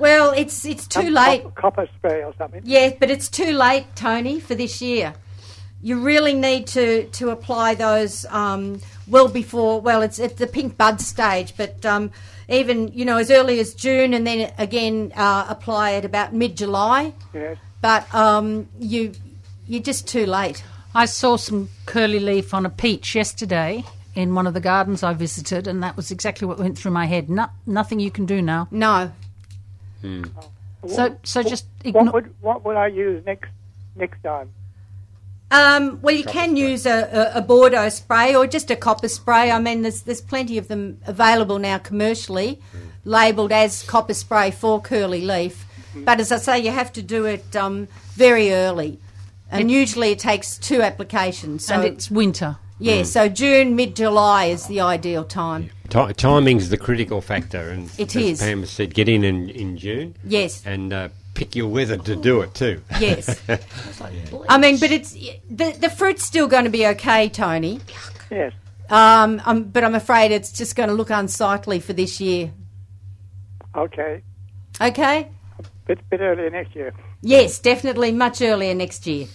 Well, it's it's too Some late. cop- Copper spray or something. Yeah, but it's too late, Tony, for this year. You really need to, to apply those um, well before. Well, it's at the pink bud stage, but um, even you know as early as June, and then again uh, apply it about mid July. Yes. But um, you you're just too late. I saw some curly leaf on a peach yesterday in one of the gardens I visited, and that was exactly what went through my head. No, nothing you can do now. No, So, so just What would what would I use next next time? Um, well, you can use a, a, a Bordeaux spray or just a copper spray. I mean, there's there's plenty of them available now commercially, labelled as copper spray for curly leaf. But as I say, you have to do it um, very early, and usually it takes two applications. So and it's winter. Yeah, so June, mid July is the ideal time. Ti timing's the critical factor, and It as is. Pam said, get in in, in June. Yes. and uh, pick your weather to do it too. Yes, I mean, but it's the the fruit's still going to be okay, Tony. Yes. Um, um, but I'm afraid it's just going to look unsightly for this year. Okay. Okay. Bit bit earlier next year. Yes, definitely much earlier next year.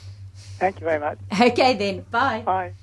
Thank you very much. Okay, then. Bye. Bye.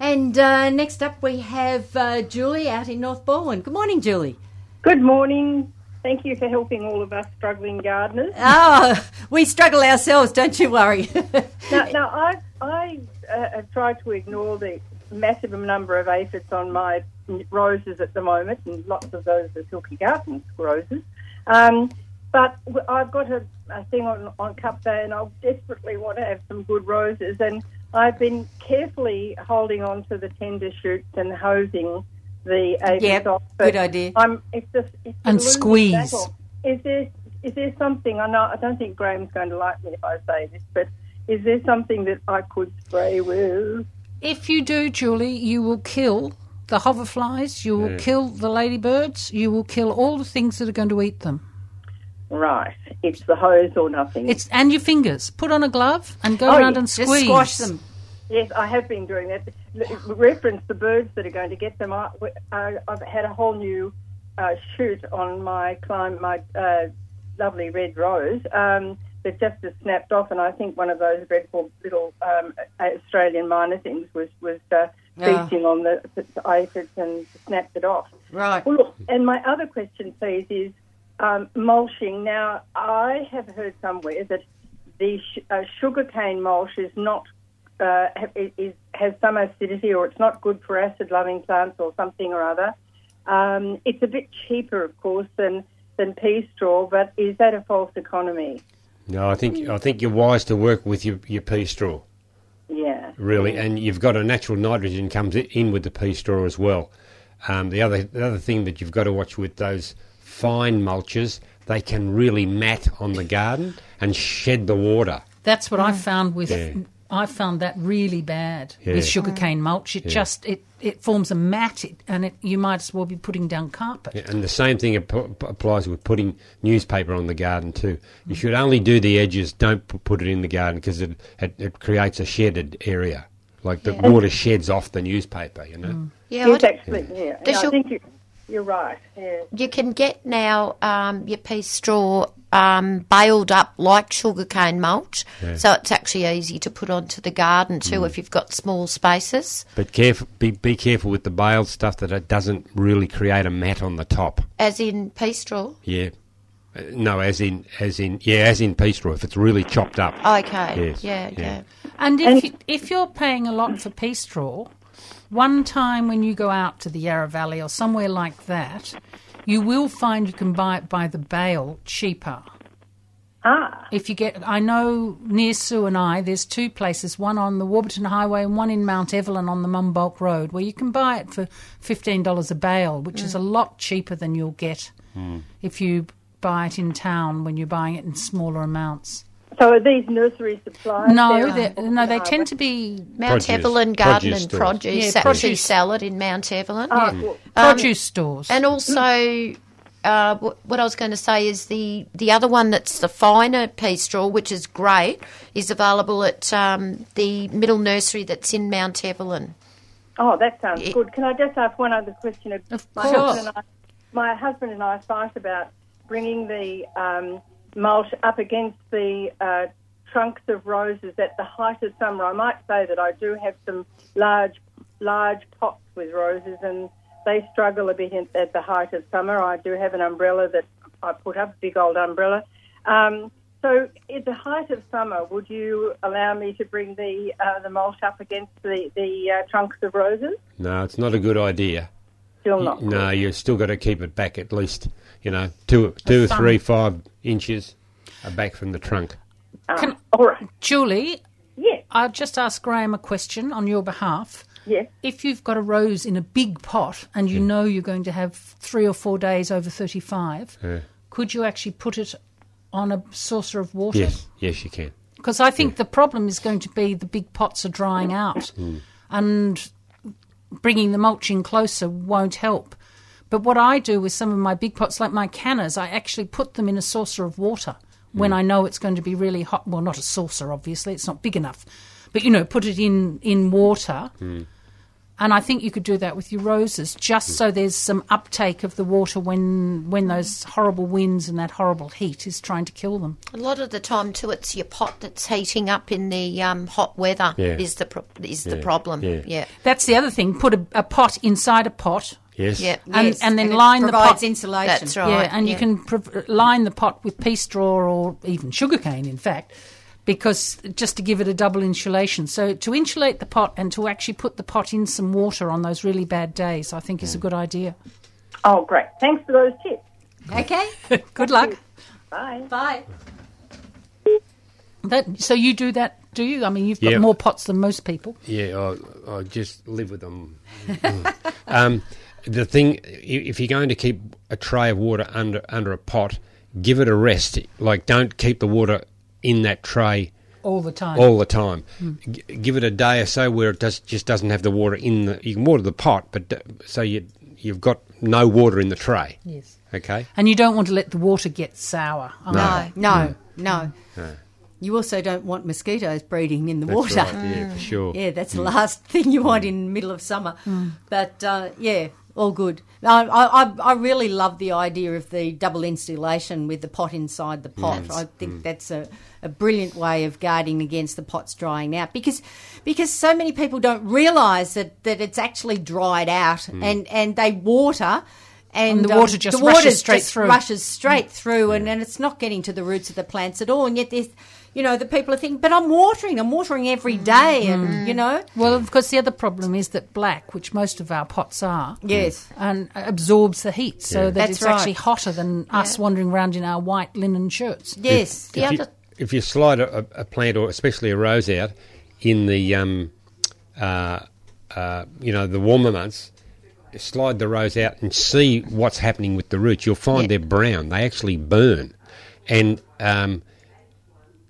And uh, next up, we have uh, Julie out in North Balwyn. Good morning, Julie. Good morning. Thank you for helping all of us struggling gardeners. Oh, we struggle ourselves, don't you worry. now, now I, I uh, have tried to ignore the massive number of aphids on my roses at the moment, and lots of those are Silky garden roses. Um, but I've got a, a thing on, on cup day, and I desperately want to have some good roses. And I've been carefully holding on to the tender shoots and hosing the aphids Yep, off. good idea. I'm, it's just, it's And squeeze. battle. Is there is there something? I know I don't think Graham's going to like me if I say this, but is there something that I could spray with? If you do, Julie, you will kill the hoverflies, you will Yeah. kill the ladybirds, you will kill all the things that are going to eat them. Right, it's the hose or nothing. It's and your fingers. Put on a glove and go Oh, around yeah, and Just squeeze. squash them. yes, I have been doing that. Reference the birds that are going to get them. I, I, I've had a whole new uh, shoot on my climb, my uh, lovely red rose. Um, that just has snapped off, and I think one of those dreadful little um, Australian miner things was was uh, feasting on the, the aphids and snapped it off. Right. Well, look, and my other question, please, is um, mulching. Now, I have heard somewhere that the sh- uh, sugarcane mulch is not uh, is, has some acidity, or it's not good for acid-loving plants, or something or other. Um, it's a bit cheaper, of course, than than pea straw, but is that a false economy? No, I think I think you're wise to work with your, your pea straw, Yeah. really, and you've got a natural nitrogen comes in with the pea straw as well. Um, the other the other thing that you've got to watch with those fine mulches, they can really mat on the garden and shed the water. That's what I found with. Yeah. I found that really bad Yeah. with sugarcane mulch. It just it, it forms a mat, it, and it, you might as well be putting down carpet. Yeah, And the same thing ap- applies with putting newspaper on the garden too. You should only do the edges. Don't put it in the garden because it, it it creates a shedded area, like the water sheds off the newspaper. You know. Mm. Yeah, I Yes, actually, yeah. Does yeah I your- think you, you're right. Yeah. you can get now um, your pea straw um, baled up like sugarcane mulch, so it's actually easy to put onto the garden too if you've got small spaces. But careful, be, be careful with the baled stuff that it doesn't really create a mat on the top. As in pea straw. Yeah. Uh, No, as in, as in, yeah, as in pea straw. If it's really chopped up. Okay. Yes, Yeah, yeah. yeah. And if you, if you're paying a lot for pea straw, one time when you go out to the Yarra Valley or somewhere like that, you will find you can buy it by the bale cheaper. Ah, If you get, I know near Sue and I, there's two places, one on the Warburton Highway and one in Mount Evelyn on the Monbulk Road, where you can buy it for $15 a bale, which is a lot cheaper than you'll get if you buy it in town when you're buying it in smaller amounts. So are these nursery supplies? No, there? they no, they tend to be Mount Produce. Evelyn Garden Produce and stores. Produce, Yeah, actually produce. salad in Mount Evelyn. Ah, well, produce stores. And also, uh, what I was going to say is the, the other one that's the finer pea straw, which is great, is available at um, the middle nursery that's in Mount Evelyn. Oh, that sounds Yeah. good. Can I just ask one other question? Of my course. Husband and I, my husband and I fight about bringing the um, mulch up against the uh, trunks of roses at the height of summer. I might say that I do have some large, large pots with roses, and they struggle a bit in, at the height of summer. I do have an umbrella that I put up, a big old umbrella. Um, so, at the height of summer, would you allow me to bring the uh, the mulch up against the the uh, trunks of roses? No, it's not a good idea. Still not. No, you've still got to keep it back at least, you know, two, two, thumb. three, five inches uh, back from the trunk. Uh, Can- all right. Julie, Yes. I'll just ask Graham a question on your behalf. Yes. If you've got a rose in a big pot and you know you're going to have three or four days over 35, Yeah. could you actually put it on a saucer of water? Yes, yes, you can. Because I think the problem is going to be the big pots are drying out and bringing the mulching closer won't help. But what I do with some of my big pots, like my cannas, I actually put them in a saucer of water when hmm. I know it's going to be really hot. Well, not a saucer, obviously, it's not big enough. But, you know, put it in, in water. Hmm. And I think you could do that with your roses, just so there's some uptake of the water when when those horrible winds and that horrible heat is trying to kill them. A lot of the time, too, it's your pot that's heating up in the um, hot weather Yeah. is the pro- is the problem. yeah. yeah. That's the other thing. Put a, a pot inside a pot, Yes. Yeah. and, Yes, and then it line the provides pot. insulation. That's right. yeah, and yeah. you can prov- line the pot with pea straw or even sugarcane, in fact, because just to give it a double insulation. So to insulate the pot and to actually put the pot in some water on those really bad days, I think is a good idea. Oh, great. Thanks for those tips. Okay. Good luck. Bye. Bye. That, so you do that, do you? I mean, you've got Yeah. more pots than most people. Yeah, I, I just live with them. um, the thing, if you're going to keep a tray of water under under a pot, give it a rest. Like, don't keep the water in that tray All the time. all the time. Hmm. G- give it a day or so where it does, just doesn't have the water in the. You can water the pot, but d- so you you've got no water in the tray. yes. Okay. And you don't want to let the water get sour. No. No, no. Hmm. You also don't want mosquitoes breeding in the That's water. right. Yeah, for sure. Yeah, that's the hmm. last thing you want in the middle of summer. But uh, yeah, all good. I, I, I really love the idea of the double installation with the pot inside the pot. I think mm. that's a, a brilliant way of guarding against the pots drying out because because so many people don't realise that, that it's actually dried out mm. and, and they water. And, And the um, water just the water rushes straight just through. rushes straight mm. through, and, and it's not getting to the roots of the plants at all. And yet, there's, you know, the people are thinking, but I'm watering, I'm watering every day, and you know, Well, of course, the other problem is that black, which most of our pots are, yes, and absorbs the heat, so Yeah. that That's it's right. actually hotter than us wandering around in our white linen shirts. yes, The if, you, if you slide a, a a plant or especially a rose out in the um, uh, uh, you know the warmer months, slide the rose out and see what's happening with the roots. You'll find they're brown. They actually burn, and um,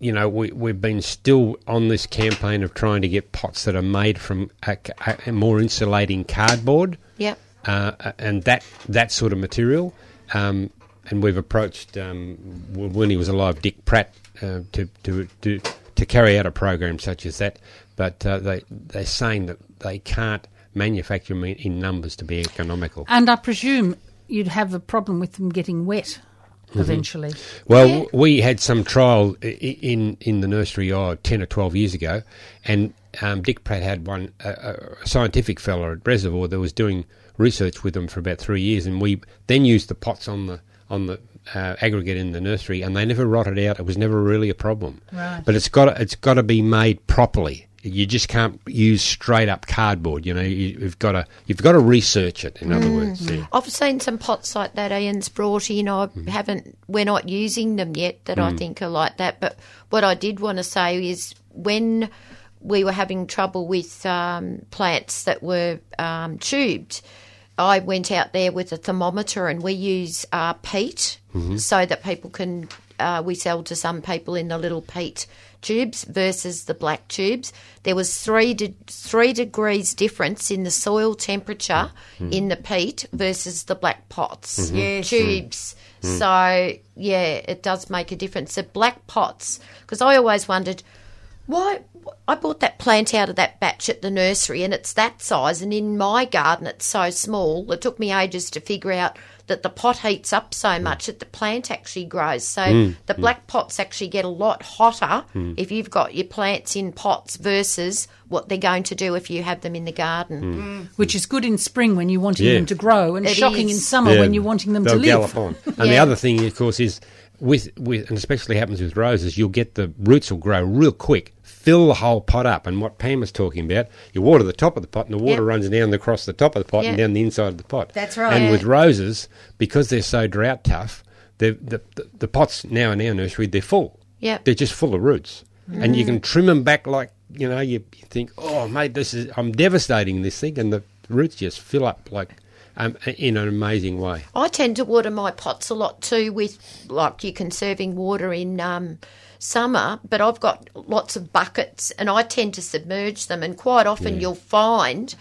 you know we, we've been still on this campaign of trying to get pots that are made from a, a- a more insulating cardboard Yep. uh, and that that sort of material. Um, and we've approached um, when he was alive, Dick Pratt, uh, to, to to to carry out a program such as that. But uh, they they're saying that they can't manufacture them in, in numbers to be economical. And I presume you'd have a problem with them getting wet Mm-hmm. eventually. Well, w we had some trial in in the nursery oh, 10 or 12 years ago, and um, Dick Pratt had one, a, a scientific fellow at Reservoir that was doing research with them for about three years, and we then used the pots on the on the uh, aggregate in the nursery, and they never rotted out. It was never really a problem. Right. But it's got it's got to be made properly. You just can't use straight up cardboard. You know, you, you've got to you've got to research it. In other words, yeah. I've seen some pots like that Ian's brought in. I haven't, we're not using them yet that I think are like that. But what I did want to say is when we were having trouble with um, plants that were um, tubed, I went out there with a thermometer and we use uh, peat so that people can, uh, we sell to some people in the little peat tubes versus the black tubes. There was three de- three degrees difference in the soil temperature mm-hmm. in the peat versus the black pots mm-hmm. Yes. tubes. Mm. Mm. Mm. So yeah, it does make a difference. The black pots, because I always wondered why. I bought that plant out of that batch at the nursery, and it's that size. And in my garden, it's so small. It took me ages to figure out that the pot heats up Mm. so much that the plant actually grows. So the black pots actually get a lot hotter Mm. if you've got your plants in pots versus what they're going to do if you have them in the garden. Mm. Which is good in spring when you're wanting Yeah. them to grow, and It shocking in summer Yeah, when you're wanting them they'll to live. gallop on. And the other thing, of course, is with with and especially happens with roses, you'll get the roots will grow real quick, fill the whole pot up. And what Pam was talking about, you water the top of the pot, and the water Yep. runs down across the top of the pot and down the inside of the pot. That's right. And with roses, because they're so drought tough, the, the the pots now in our nursery they're full. Yep. they're just full of roots, and you can trim them back like you know you, you think, oh mate, this is I'm devastating this thing, and the roots just fill up like um, in an amazing way. I tend to water my pots a lot too with like you're conserving water in um, summer, but I've got lots of buckets and I tend to submerge them, and quite often you'll find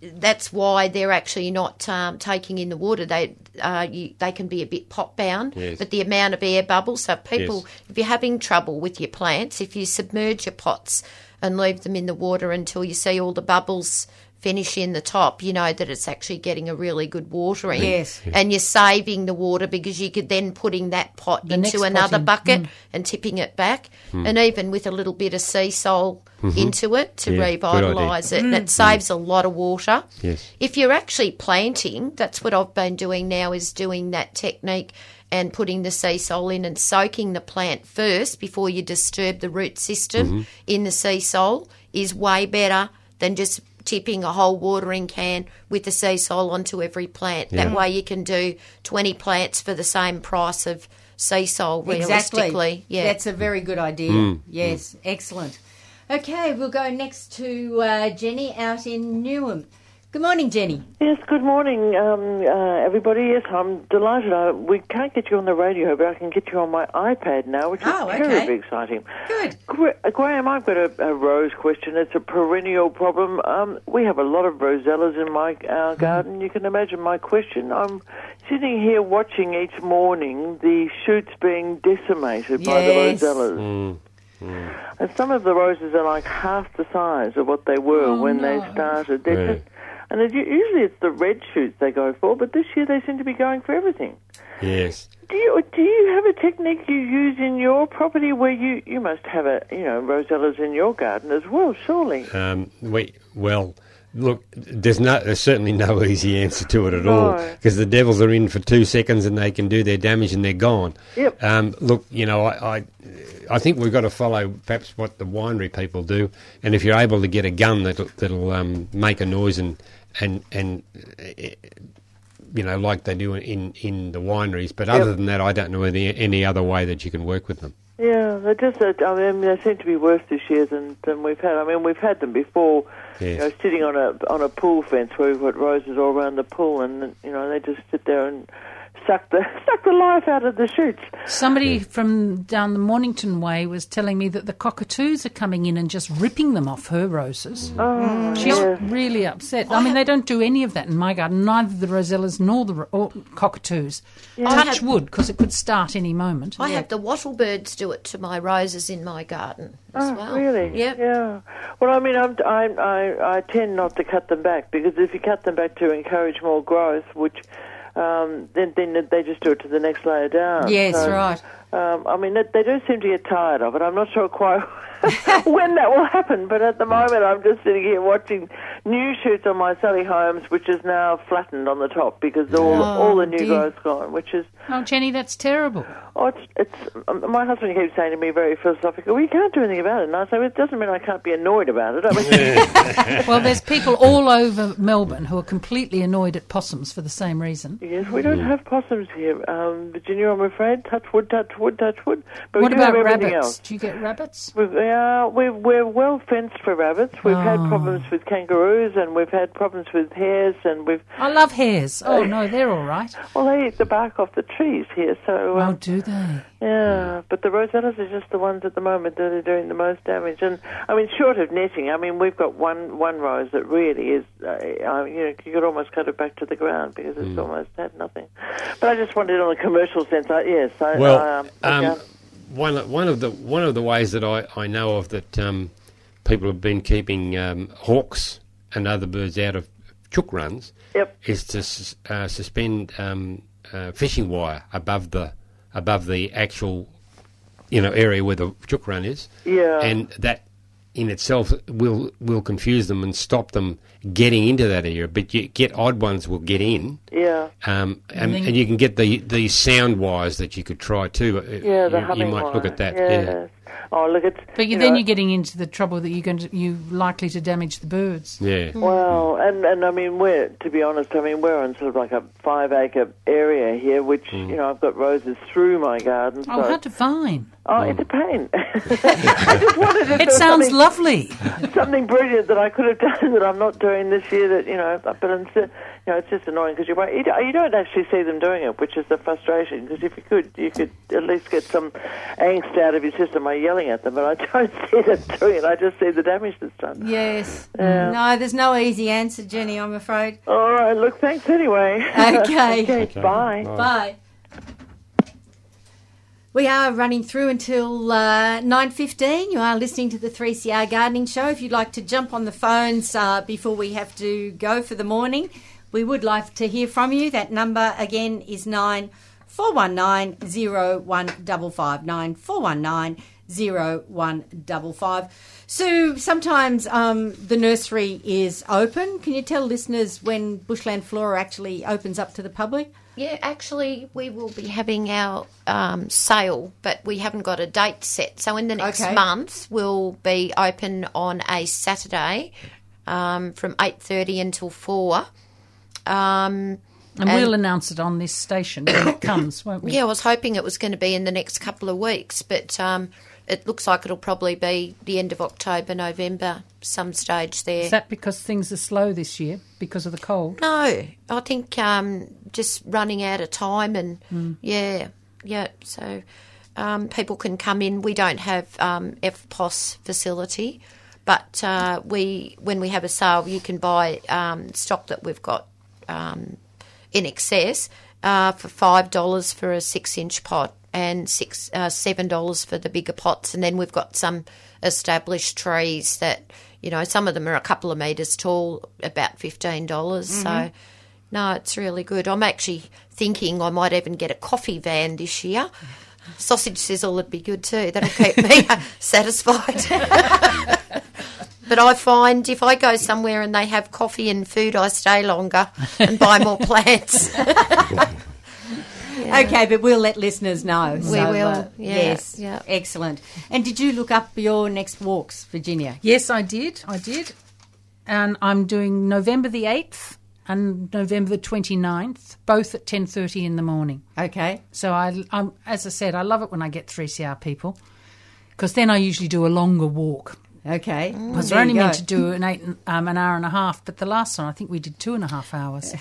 that's why they're actually not um, taking in the water. They uh, you, they can be a bit pot bound, Yes. but the amount of air bubbles. So people, Yes. if you're having trouble with your plants, if you submerge your pots and leave them in the water until you see all the bubbles finish in the top, you know that it's actually getting a really good watering. Yes. And you're saving the water because you could then putting that pot The next into pot another in. bucket Mm. and tipping it back. And even with a little bit of sea salt Mm-hmm. into it to Yeah, revitalise it. And it saves a lot of water. Yes. If you're actually planting, that's what I've been doing now is doing that technique and putting the sea salt in and soaking the plant first before you disturb the root system Mm-hmm. in the sea salt is way better than just tipping a whole watering can with the sea salt onto every plant. That way you can do 20 plants for the same price of sea salt Exactly. Yeah. That's a very good idea. Mm. Yes, excellent. Okay, we'll go next to uh, Jenny out in Newham. Good morning, Jenny. Yes, good morning, um, uh, everybody. Yes, I'm delighted. I, we can't get you on the radio, but I can get you on my iPad now, which is Oh, okay. terribly exciting. Good. Gra- uh, Graham, I've got a, a rose question. It's a perennial problem. Um, we have a lot of rosellas in my our garden. You can imagine my question. I'm sitting here watching each morning the shoots being decimated by the rosellas. Mm. And some of the roses are like half the size of what they were Oh, when they started. They're Yeah. just, and usually it's the red shoots they go for, but this year they seem to be going for everything. Yes. Do you do you have a technique you use in your property where you, you must have a you know rosellas in your garden as well, surely? Um, we well, look, there's no, there's certainly no easy answer to it at all because the devils are in for two seconds and they can do their damage and they're gone. Yep. Um, look, you know, I, I, I think we've got to follow perhaps what the winery people do, and if you're able to get a gun that'll, that'll um, make a noise and and and. uh, you know, like they do in, in the wineries, but other Yep. than that, I don't know any, any other way that you can work with them. Yeah, they just I mean they seem to be worse this year than, than we've had. I mean we've had them before, you know, sitting on a on a pool fence where we've got roses all around the pool, and you know they just sit there and suck the suck the life out of the shoots. Somebody from down the Mornington way was telling me that the cockatoos are coming in and just ripping them off her roses. Oh, She's yes. really upset. I mean, they don't do any of that in my garden, neither the rosellas nor the ro- or cockatoos. I Touch have- wood, because it could start any moment. I have the wattle birds do it to my roses in my garden as Oh, well. really? Yep. Yeah. Well, I mean, I'm, I, I, I tend not to cut them back because if you cut them back to encourage more growth, which um, then then they just do it to the next layer down. Yes, So, right. Um, I mean, they, they do seem to get tired of it. I'm not sure quite when that will happen, but at the moment I'm just sitting here watching new shoots on my Sally Holmes, which is now flattened on the top because all Oh, all the new dear. growth's gone, which is Oh, Jenny, that's terrible. Oh, it's, it's um, my husband keeps saying to me very philosophically, "Well, you can't do anything about it." And I say, well, "It doesn't mean I can't be annoyed about it." I mean, Well, there's people all over Melbourne who are completely annoyed at possums for the same reason. yes, we don't have possums here, um, Virginia. I'm afraid. Touch wood, touch wood, touch wood. But what do about rabbits? else. Do you get rabbits? We've, yeah, we're, we're well fenced for rabbits. We've had Oh. problems with kangaroos, and we've had problems with hares, and we've I love hares. Oh, no, they're all right. well, they eat the bark off the trees here. So Oh, um, do they? Yeah, but the rosellas are just the ones at the moment that are doing the most damage. And I mean, short of netting, I mean, we've got one one rose that really is, uh, uh, you know, you could almost cut it back to the ground because it's almost had nothing. But I just wanted on a commercial sense. I, yes, I, Well, um, um, okay. One of- one of the one of the ways that I, I know of that um, people have been keeping um, hawks and other birds out of chook runs Yep. is to uh, suspend um, uh, fishing wire above the above the actual you know area where the chook run is. Yeah. and that in itself will will confuse them and stop them getting into that area. But you get odd ones will get in. Yeah. Um, and, and you can get the the sound wires that you could try too. Uh, Yeah, the you, you humming might look at that. Yes. Yeah, Oh, look, it's. But you, you then know, you're getting into the trouble that you're going to you're likely to damage the birds. yeah. Hmm. Well, and and I mean, we're to be honest, I mean, we're on sort of like a five acre area here, which hmm. you know I've got roses through my garden. Oh, so how divine! oh, hmm. it's a pain. I just wondered if It sounds lovely. something brilliant that I could have done that I'm not doing this year. That you know, but instead, you know, it's just annoying because you won't- you don't- actually see them doing it, which is the frustration. Because if you could, you could at least get some angst out of your system by yelling at them. But I don't see them doing it. I just see the damage that's done. Yes. Yeah. No, there's no easy answer, Jenny, I'm afraid. All right, look, thanks anyway. Okay. okay, bye. Bye. We are running through until uh, 9.15. You are listening to the 3CR Gardening Show. If you'd like to jump on the phones uh, before we have to go for the morning, we would like to hear from you. That number again is 9419 0155. 9419 0155. Sue, sometimes um, the nursery is open. Can you tell listeners when Bushland Flora actually opens up to the public? Yeah, actually, we will be having our um, sale, but we haven't got a date set. So in the next Okay. month, we'll be open on a Saturday um, from eight thirty until four. Um, And, we'll announce it on this station when it comes, won't we? yeah, I was hoping it was going to be in the next couple of weeks, but um, it looks like it'll probably be the end of October, November, some stage there. Is that because things are slow this year because of the cold? No, I think um, just running out of time and yeah, yeah. So um, people can come in. We don't have um, EFTPOS facility, but uh, we when we have a sale, you can buy um, stock that we've got um, in excess uh, for five dollars for a six-inch pot and six uh, seven dollars for the bigger pots, and then we've got some established trees that you know some of them are a couple of meters tall, about fifteen dollars. So no, it's really good. I'm actually thinking I might even get a coffee van this year. Sausage sizzle would be good too. That'll keep me satisfied. But I find if I go somewhere and they have coffee and food, I stay longer and buy more plants. Okay, but we'll let listeners know. We will, uh, yeah, yes. yeah. Excellent. And did you look up your next walks, Virginia? Yes, I did. I did. And I'm doing November the 8th and November the 29th, both at 10.30 in the morning. Okay. So, I, I'm, as I said, I love it when I get 3CR people because then I usually do a longer walk. Okay. Because There we're only meant to do an, eight, um, an hour and a half, but the last one I think we did two and a half hours.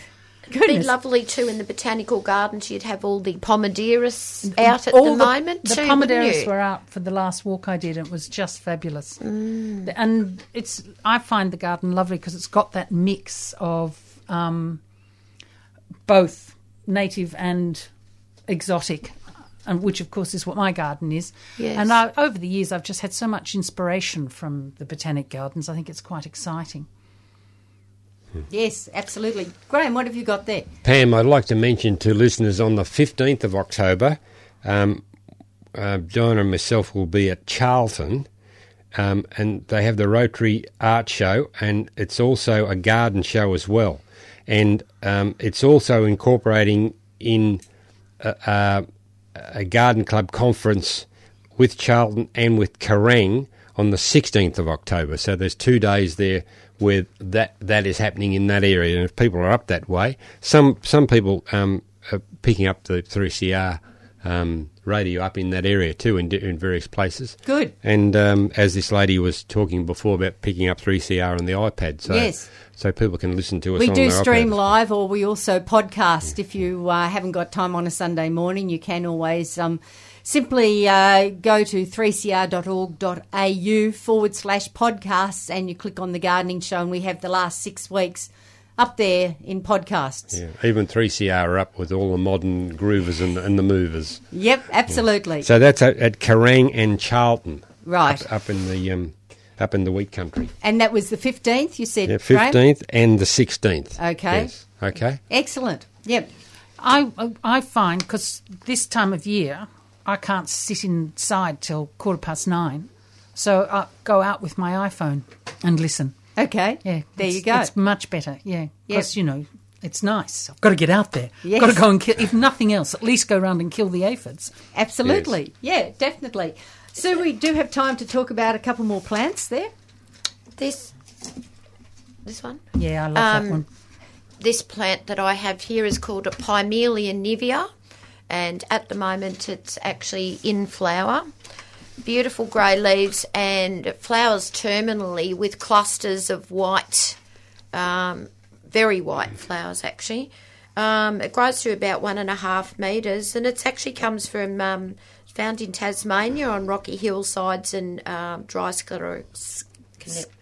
It'd be lovely too in the botanical gardens. You'd have all the pomaderris out at All the, moment The too. wouldn't pomaderris were out for the last walk I did. It was just fabulous, Mm. and it's. I find the garden lovely because it's got that mix of um, both native and exotic, and which of course is what my garden is. Yes. And I, over the years, I've just had so much inspiration from the botanic gardens. I think it's quite exciting. Yes, absolutely. Graham, what have you got there? Pam, I'd like to mention to listeners on the 15th of October, um, uh, Diana and myself will be at Charlton, um, and they have the Rotary Art Show, and it's also a garden show as well. And um, it's also incorporating in a, a, a garden club conference with Charlton and with Kerang on the 16th of October. So there's two days there where that that is happening in that area. And if people are up that way, some some people um, are picking up the 3CR um, radio up in that area too, in, in various places. Good. And um, as this lady was talking before about picking up 3CR on the iPad, so Yes. so people can listen to us. We do stream iPads. live, or we also podcast. If you uh, haven't got time on a Sunday morning, you can always um, simply uh, go to 3cr.org.au forward slash podcasts and you click on the gardening show, and we have the last six weeks up there in podcasts. Yeah, even 3CR are up with all the modern groovers and, and the movers. Yep, absolutely. So that's at, at Kerang and Charlton, right. up, up in the um, up in the wheat country. And that was the 15th, you said, Yeah, Graham? fifteenth and the sixteenth. Okay. Yes. Okay. Excellent. Yep. I I find because this time of year I can't sit inside till quarter past nine, so I go out with my iPhone and listen. Okay. Yeah, There you go. It's much better. Yeah, Yep. because you know it's nice. I've got to get out there. Yes. Got to go and kill. If nothing else, at least go around and kill the aphids. Absolutely. Yeah, definitely. So we do have time to talk about a couple more plants there. This, this one. Yeah, I love Um, that one. This plant that I have here is called a Pimelea nivea, and at the moment it's actually in flower. Beautiful grey leaves and flowers terminally with clusters of white, um, very white flowers actually. Um, it grows to about one and a half metres, and it actually comes from um, found in Tasmania on rocky hillsides and um, dry scler-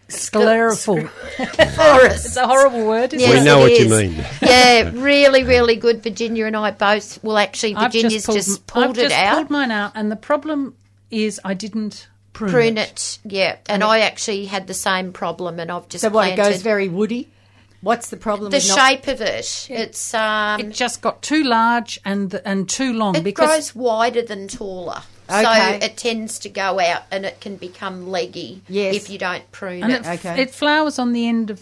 Sclerophyll. forest. It's a horrible word. Isn't Yes, We know it what you mean. yeah, really, really good. Virginia and I both. Well, actually, I've Virginia's pulled, just pulled, I've it just out. pulled mine out, and the problem is I didn't prune, prune it. it, yeah. And I actually had the same problem, and I've just So what, it goes very woody? What's the problem the with not- shape of it. It's um, It just got too large and and too long it because grows wider than taller. Okay. So it tends to go out and it can become leggy Yes. if you don't prune and it. it, Okay. it flowers on the end of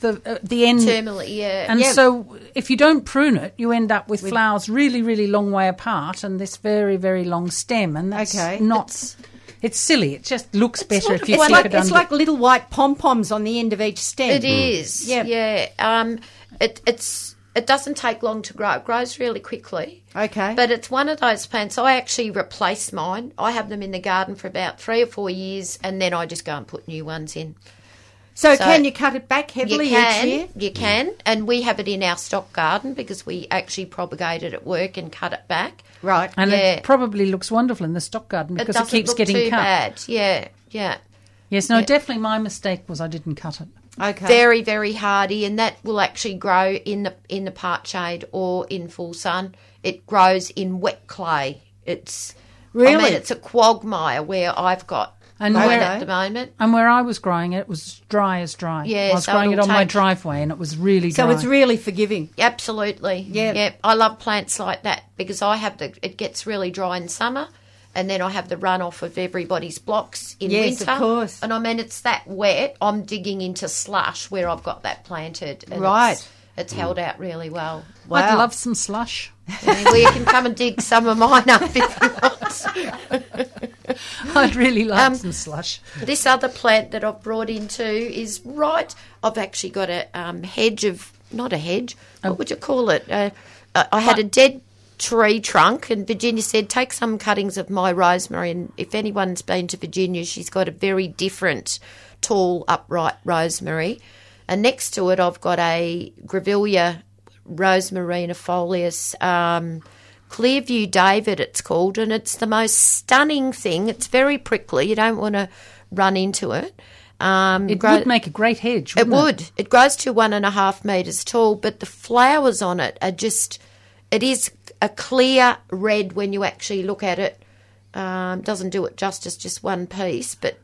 the uh, the end. Terminally, yeah. And Yeah. so, if you don't prune it, you end up with flowers really, really long way apart, and this very, very long stem, and that's Okay. not. It's, silly. It just looks better if you It's keep like, it it's like little white pom poms on the end of each stem. It is, Yeah. yeah. Um, it, it's it doesn't take long to grow. It grows really quickly. Okay. But it's one of those plants. I actually replace mine. I have them in the garden for about three or four years, and then I just go and put new ones in. So, so- can you cut it back You heavily can, each year? you can, and we have it in our stock garden because we actually propagate it at work and cut it back. Right. and yeah. it probably looks wonderful in the stock garden because it, doesn't keeps look getting too cut. bad. Yeah, yeah. Yes, no, Yeah. definitely my mistake was I didn't cut it. Okay. very very hardy and that will actually grow in the in the part shade or in full sun it grows in wet clay it's really, I Really? mean, it's a quagmire where I've got And mine where- at the moment And where I was growing it, it was dry as dry. Yeah, I was so growing it on my driveway, and it was really dry. so it's really forgiving. absolutely Yeah. yeah I love plants like that because I have the it gets really dry in summer and then I have the runoff of everybody's blocks in Yes, of winter. course. And I mean, it's that wet. I'm digging into slush where I've got that planted. and Right. It's, it's held out really well. Wow. I'd love some slush. I well, you can come and dig some of mine up if you want. I'd really like Um, some slush. This other plant that I've brought into is right. I've actually got a um, hedge of not a hedge. What would you call it? Uh, uh, I had a dead tree trunk, and Virginia said, "Take some cuttings of my rosemary." And if anyone's been to Virginia, she's got a very different, tall, upright rosemary. And next to it, I've got a Grevillea rosmarinifolia. Um, Clearview David, it's called, and it's the most stunning thing. It's very prickly. You don't want to run into it. Um, It grow- would make a great hedge. it would. It grows to one and a half metres tall, but the flowers on it are just. It is a clear red when you actually look at it. Um, doesn't do it justice, just one piece, but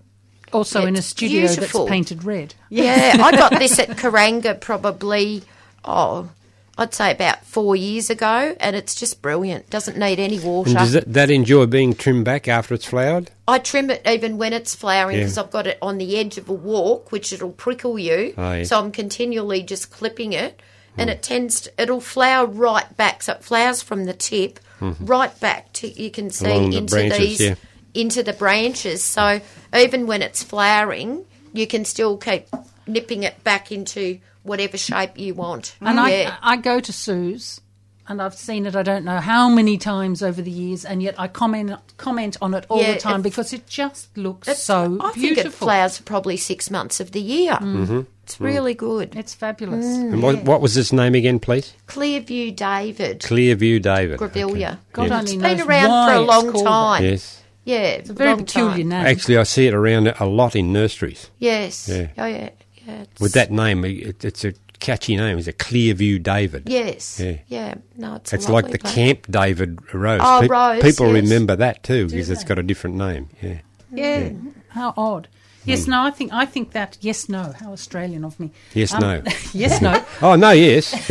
Also in a studio beautiful. that's painted red. yeah, I got this at Karwarra probably, oh, I'd say about four years ago, and it's just brilliant. Doesn't need any water. And does that, that enjoy being trimmed back after it's flowered? I trim it even when it's flowering Yeah. because I've got it on the edge of a walk, which it'll prickle you. Oh, yeah. So I'm continually just clipping it, and it tends to, it'll flower right back. So it flowers from the tip right back to you can see Mm-hmm. Along the into branches, these yeah. Into the branches. So even when it's flowering, you can still keep nipping it back into whatever shape you want. And yeah. I, I go to Sue's, and I've seen it. I don't know how many times over the years, and yet I comment comment on it all Yeah, the time it- because it just looks so I think beautiful. it flowers for probably six months of the year. Mm. Mm-hmm. It's mm. really good. It's fabulous. Mm. And what, what was his name again, please? Clearview David. Clearview David. Grevillea. God Yeah. only It's knows been around why for a long time. that. Yes. Yeah, It's a very long peculiar time. name. Actually, I see it around a lot in nurseries. Yes. Yeah. Oh yeah. Yeah. With that name, it, it's a catchy name. It's a Clearview David. Yes. Yeah. Yeah. No, it's. a It's like the plant. Camp David Rose. Oh, Pe- Rose, People yes. remember that too because it's got a different name. Yeah. Yeah. How odd. Yes, no, I think I think that yes, no. How Australian of me. Yes, Um, no. yes, no. Oh no, yes.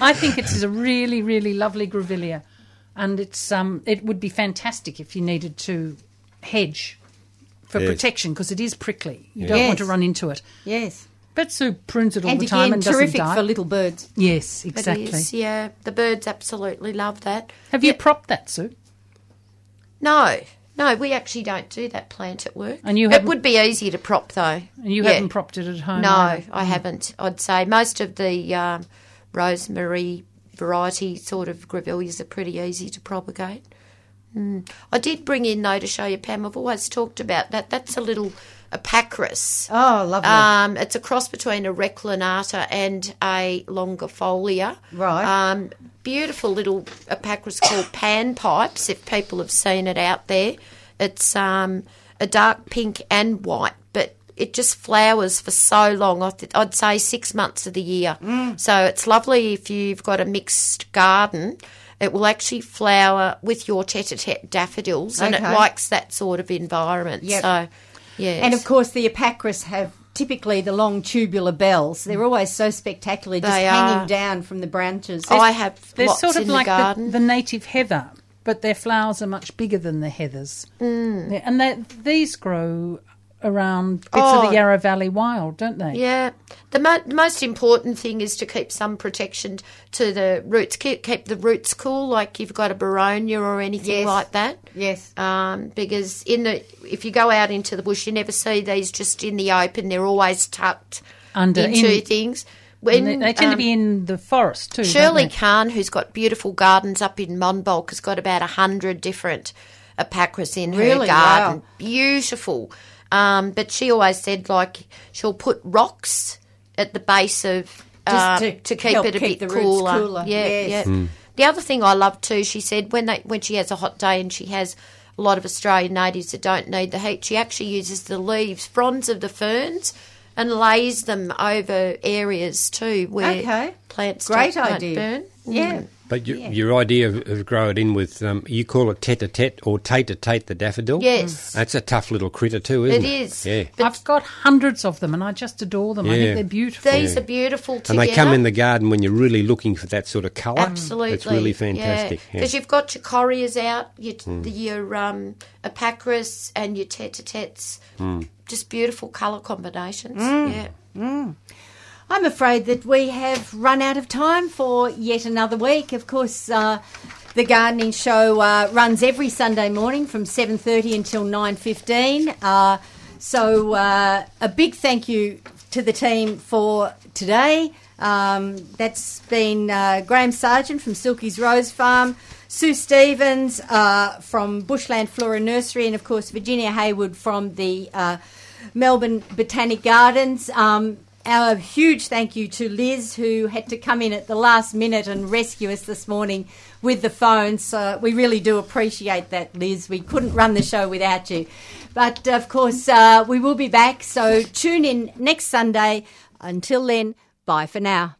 I think it is a really, really lovely grevillea, and it's um, it would be fantastic if you needed to hedge for Yes. protection because it is prickly. You Yeah. don't Yes. want to run into it. Yes. But Sue prunes it all and the time again, and doesn't terrific die. for little birds. yes, exactly. is, yeah. The birds absolutely love that. Have you propped that, Sue? No, no, we actually don't do that plant at work. And you it would be easy to prop though. And you Yeah. haven't propped it at home? No, either? I haven't. I'd say most of the um, rosemary variety sort of grevilleas are pretty easy to propagate. Mm. I did bring in though to show you, Pam. I've always talked about that. That's a little epacris. Oh, lovely. Um, it's a cross between a reclinata and a longifolia. Right. Um, beautiful little epacris called pan pipes. If people have seen it out there, it's um, a dark pink and white, it just flowers for so long. I th- I'd say six months of the year. Mm. So it's lovely if you've got a mixed garden. It will actually flower with your tete-a-tete daffodils, and it likes that sort of environment. Yep. So, yes. And of course, the epacris have typically the long tubular bells. They're always so spectacular, just They hanging are. down from the branches. I have They're lots sort of in like the garden. the, native heather, but their flowers are much bigger than the heathers. Mm. And these grow around bits of Oh. the Yarra Valley wild, don't they? Yeah, the, mo- the most important thing is to keep some protection to the roots. Keep keep the roots cool, like you've got a boronia or anything Yes. like that. yes. Um, because in the if you go out into the bush, you never see these just in the open. They're always tucked Under- into in- things. When they, they tend to um, be in the forest too. don't Shirley they? Kahn, who's got beautiful gardens up in Monbulk, has got about a hundred different epacris in her Really? garden. Wow. Beautiful. Um, but she always said like she'll put rocks at the base of Just uh, to to keep help it a keep bit the roots cooler. cooler. Yeah, Yes. yeah. The other thing I love too, she said when they when she has a hot day and she has a lot of Australian natives that don't need the heat, she actually uses the leaves, fronds of the ferns, and lays them over areas too where Okay. plants Great don't, won't idea. burn. Yeah. Mm. But your, your idea of, of grow it in with, um, you call it tete-a-tete or tate-a-tate the daffodil? Yes. Mm. That's a tough little critter too, isn't It it? is. Yeah. But I've got hundreds of them, and I just adore them. I think they're beautiful. these are beautiful together. And they come in the garden when you're really looking for that sort of colour. Absolutely, It's really fantastic. Yeah. Because you've got your correas out, your, mm. your um, epacris, and your tete-a-tetes. Just beautiful colour combinations. Yeah. I'm afraid that we have run out of time for yet another week. Of course, uh, the gardening show uh, runs every Sunday morning from 7:30 until 9:15. Uh, so uh, a big thank you to the team for today. Um, that's been uh, Graham Sargent from Silky's Rose Farm, Sue Stevens uh, from Bushland Flora Nursery, and of course Virginia Haywood from the Melbourne Botanic Gardens. Um, our huge thank you to Liz, who had to come in at the last minute and rescue us this morning with the phone. So we really do appreciate that, Liz. We couldn't run the show without you. But of course, uh, we will be back. So tune in next Sunday. Until then, bye for now.